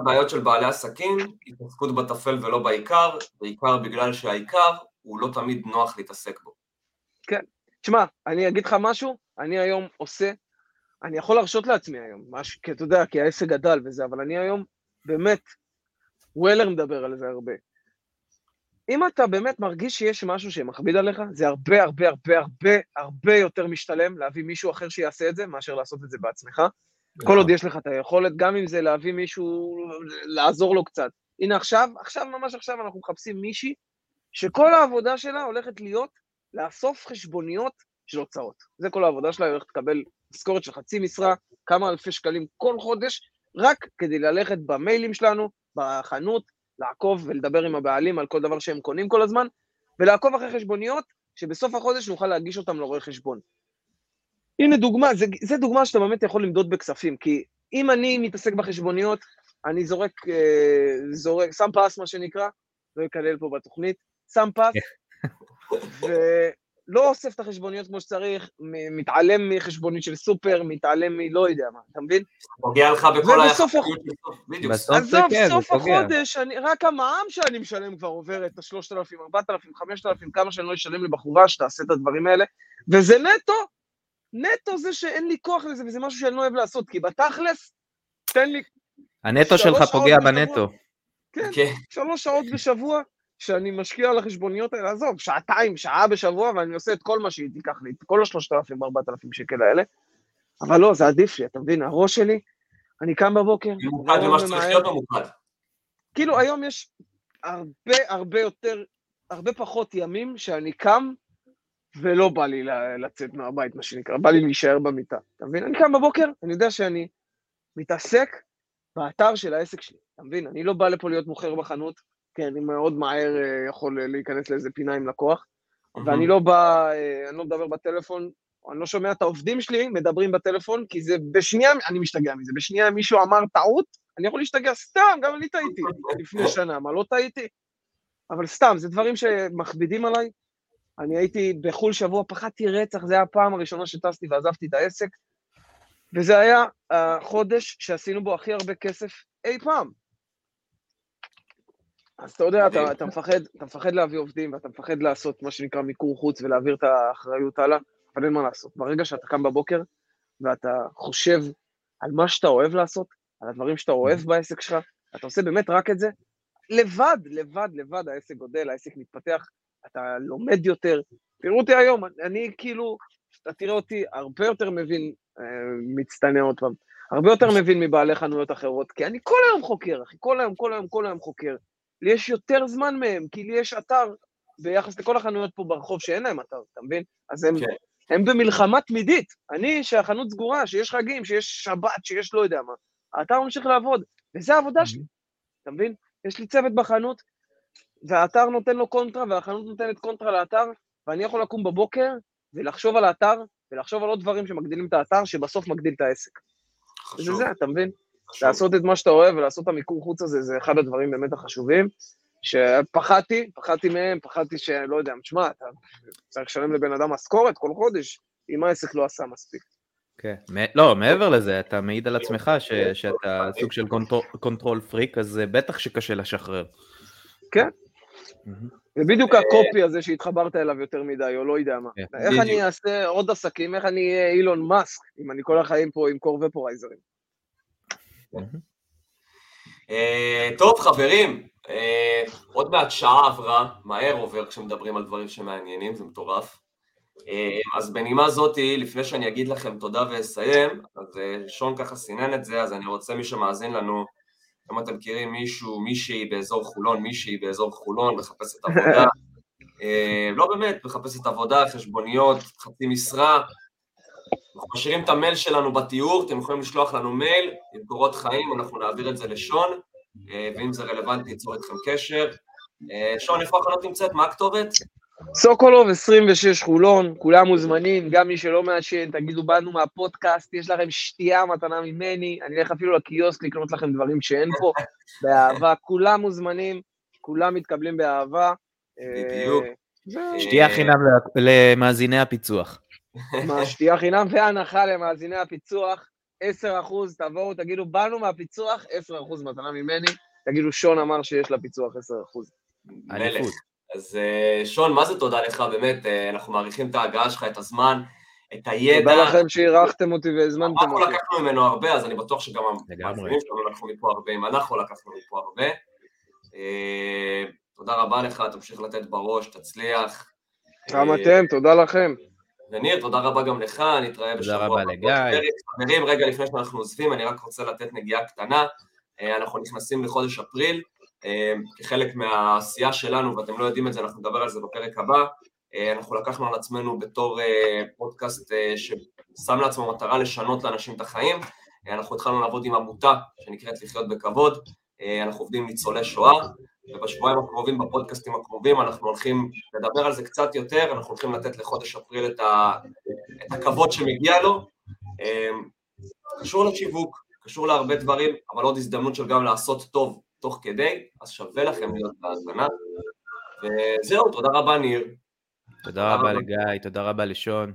הבעיות של בעלי עסקים, התעסקות בטפל ולא בעיקר, בעיקר בגלל שהעיקר הוא לא תמיד נוח להתעסק בו. כן. תשמע, אני אגיד לך משהו, אני היום עושה, אני יכול להרשות לעצמי היום, מש, כי אתה יודע, כי העסק גדל וזה, אבל אני היום, באמת, וולר מדבר על זה הרבה. אם אתה באמת מרגיש שיש משהו שמכביד עליך, זה הרבה הרבה הרבה הרבה הרבה יותר משתלם להביא מישהו אחר שיעשה את זה, מאשר לעשות את זה בעצמך. כל עוד יש לך את היכולת, גם אם זה להביא מישהו, לעזור לו קצת. הנה עכשיו, עכשיו, ממש עכשיו, אנחנו מחפשים מישהי שכל העבודה שלה הולכת להיות לאסוף חשבוניות של הוצאות. זה כל העבודה שלה, היא הולכת לקבל משכורת של חצי משרה, כמה אלפי שקלים כל חודש, רק כדי ללכת במיילים שלנו, בחנות, לעקוב ולדבר עם הבעלים על כל דבר שהם קונים כל הזמן, ולעקוב אחרי חשבוניות, שבסוף החודש נוכל להגיש אותם לרואה חשבון. הנה דוגמה, זה, זה דוגמה שאתה באמת יכול למדוד בכספים, כי אם אני מתעסק בחשבוניות, אני זורק, אה, זורק, שם פס מה שנקרא, לא יקלל פה בתוכנית, שם פס, ולא אוסף את החשבוניות כמו שצריך, מתעלם מחשבונית של סופר, מתעלם מלא יודע מה, אתה מבין? פוגע לך בכל היחסיות בדיוק. עזוב, כן, סוף החודש, אני, רק המע"מ שאני משלם כבר עובר את ה-3,000, 4,000, 5,000, כמה שאני לא אשלם לבחורה שתעשה את הדברים האלה, וזה נטו, נטו זה שאין לי כוח לזה, וזה משהו שאני לא אוהב לעשות, כי בתכלס, תן לי... הנטו שלך פוגע בנטו. כן, כן, שלוש שעות בשבוע שאני משקיע על החשבוניות האלה, עזוב, שעתיים, שעה בשבוע, ואני עושה את כל מה שהיא תיקח לי, את כל השלושת אלפים, ארבעת אלפים שקל האלה. אבל לא, זה עדיף לי, אתה מבין? הראש שלי, אני קם בבוקר, ממוקד במה שצריך להיות ממוקד. כאילו, היום יש הרבה הרבה יותר, הרבה פחות ימים שאני קם ולא בא לי לצאת מהבית, מה שנקרא, בא לי להישאר במיטה. אתה מבין? אני קם בבוקר, אני יודע שאני מתעסק באתר של העסק שלי, אתה מבין? אני לא בא לפה להיות מוכר בחנות, כי אני מאוד מהר אה, יכול להיכנס לאיזה פינה עם לקוח, ואני לא בא, אה, אני לא מדבר בטלפון, אני לא שומע את העובדים שלי מדברים בטלפון, כי זה בשנייה, אני משתגע מזה, בשנייה מישהו אמר טעות, אני יכול להשתגע סתם, גם אני טעיתי לפני שנה, מה לא טעיתי? אבל סתם, זה דברים שמכבידים עליי, אני הייתי בחו"ל שבוע, פחדתי רצח, זו הייתה הפעם הראשונה שטסתי ועזבתי את העסק, וזה היה החודש שעשינו בו הכי הרבה כסף אי פעם. אז אתה יודע. אתה, אתה, מפחד, אתה מפחד להביא עובדים, ואתה מפחד לעשות מה שנקרא מיקור חוץ ולהעביר את האחריות הלאה, אבל אין מה לעשות. ברגע שאתה קם בבוקר, ואתה חושב על מה שאתה אוהב לעשות, על הדברים שאתה אוהב בעסק שלך, אתה עושה באמת רק את זה, לבד, לבד, לבד העסק גודל, העסק מתפתח, אתה לומד יותר. תראו אותי היום, אני כאילו, אתה תראה אותי הרבה יותר מבין, אה, מצטנע עוד פעם, הרבה יותר מבין מבעלי חנויות אחרות, כי אני כל היום חוקר, אחי, כל היום, כל היום, כל היום חוקר. לי יש יותר זמן מהם, כי לי יש אתר ביחס לכל החנויות פה ברחוב שאין להם אתר, אתה מבין? אז הם, כן. הם במלחמה תמידית. אני, שהחנות סגורה, שיש חגים, שיש שבת, שיש לא יודע מה, האתר ממשיך לעבוד, וזה העבודה שלי, אתה מבין? יש לי צוות בחנות, והאתר נותן לו קונטרה, והחנות נותנת קונטרה לאתר, ואני יכול לקום בבוקר ולחשוב על האתר, ולחשוב על עוד דברים שמגדילים את האתר, שבסוף מגדיל את העסק. זה חשוב, זה, אתה מבין? חשוב. לעשות את מה שאתה אוהב ולעשות את המיקור חוץ הזה, זה אחד הדברים באמת החשובים, שפחדתי, פחדתי מהם, פחדתי שלא יודע, תשמע, אתה צריך לשלם לבן אדם משכורת כל חודש, אם העסק לא עשה מספיק. כן. מ- לא, מעבר לזה, אתה מעיד על עצמך ש- שאתה סוג של control freak, אז בטח שקשה לשחרר. כן. זה בדיוק הקופי הזה שהתחברת אליו יותר מדי, או לא יודע מה. כן, איך. אני אעשה עוד עסקים, איך אני אהיה אילון מאסק, אם אני כל החיים פה עם קור ופורייזרים. מהמם. אה, טוב, חברים, אה, עוד מעט שעה עברה, מהר עובר כשמדברים על דברים שמעניינים, זה מטורף. אה, אז בנימה זאתי, לפני שאני אגיד לכם תודה ואסיים, אז אה, שון ככה סינן את זה, אז אני רוצה מי שמאזין לנו, אם אתם מכירים מישהו, מישהי באזור חולון, מישהי באזור חולון, מחפשת עבודה, אה, לא באמת, מחפשת עבודה, חשבוניות, חצי משרה, אנחנו משאירים את המייל שלנו בתיאור, אתם יכולים לשלוח לנו מייל עם קורות חיים, אנחנו נעביר את זה לשון, אה, ואם זה רלוונטי, ייצור איתכם קשר. אה, שון, איפה החנות נמצאת? מה הכתובת? סוקולוב 26 חולון, כולם מוזמנים, גם מי שלא מעשן, תגידו, באנו מהפודקאסט, יש לכם שתייה מתנה ממני, אני אלך אפילו לקיוסק לקנות לכם דברים שאין פה, באהבה, כולם מוזמנים, כולם מתקבלים באהבה. אה, בדיוק. זהו. שתייה חינם למאזיני הפיצוח. שתייה חינם והנחה למאזיני הפיצוח, 10%, תבואו, תגידו, באנו מהפיצוח, 10% מתנה ממני, תגידו, שון אמר שיש לפיצוח 10%. מלך. אז אה, שון, מה זה תודה לך, באמת, אה, אנחנו מעריכים את ההגעה שלך, את הזמן, את הידע. תודה לכם שאירחתם אותי והזמנתם אנחנו אותי. לקחנו ממנו הרבה, אז אני בטוח שגם. המאזינים שלנו לקחו מפה הרבה, אם אנחנו לקחנו מפה הרבה. אה, תודה רבה לך, תמשיך לתת בראש, תצליח. גם אתם, תודה לכם. וניר, תודה רבה גם לך, נתראה בשבוע רבה הבא. לגיא. חברים, רגע לפני שאנחנו עוזבים, אני רק רוצה לתת נגיעה קטנה. אנחנו נכנסים לחודש אפריל, כחלק מהעשייה שלנו, ואתם לא יודעים את זה, אנחנו נדבר על זה בפרק הבא. אה, אנחנו לקחנו על עצמנו בתור אה, פודקאסט אה, ששם לעצמו מטרה לשנות לאנשים את החיים. אה, אנחנו התחלנו לעבוד עם עמותה שנקראת לחיות בכבוד, אה, אנחנו עובדים עם ניצולי שואה, ובשבועיים הקרובים, בפודקאסטים הקרובים, אנחנו הולכים לדבר על זה קצת יותר, אנחנו הולכים לתת לחודש אפריל את, ה, את הכבוד שמגיע לו. אה, קשור לשיווק, קשור להרבה דברים, אבל עוד הזדמנות של גם לעשות טוב תוך כדי, אז שווה לכם להיות בהאזנה. וזהו, תודה רבה ניר. תודה רבה. לגיא, תודה רבה לשון.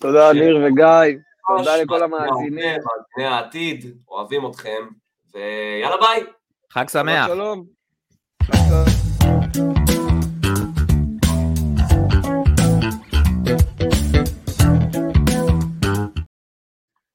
תודה, ניר וגיא. תודה לכל המאזינים. מאזיני העתיד, אוהבים אתכם, ויאללה ביי. חג שמח. שלום.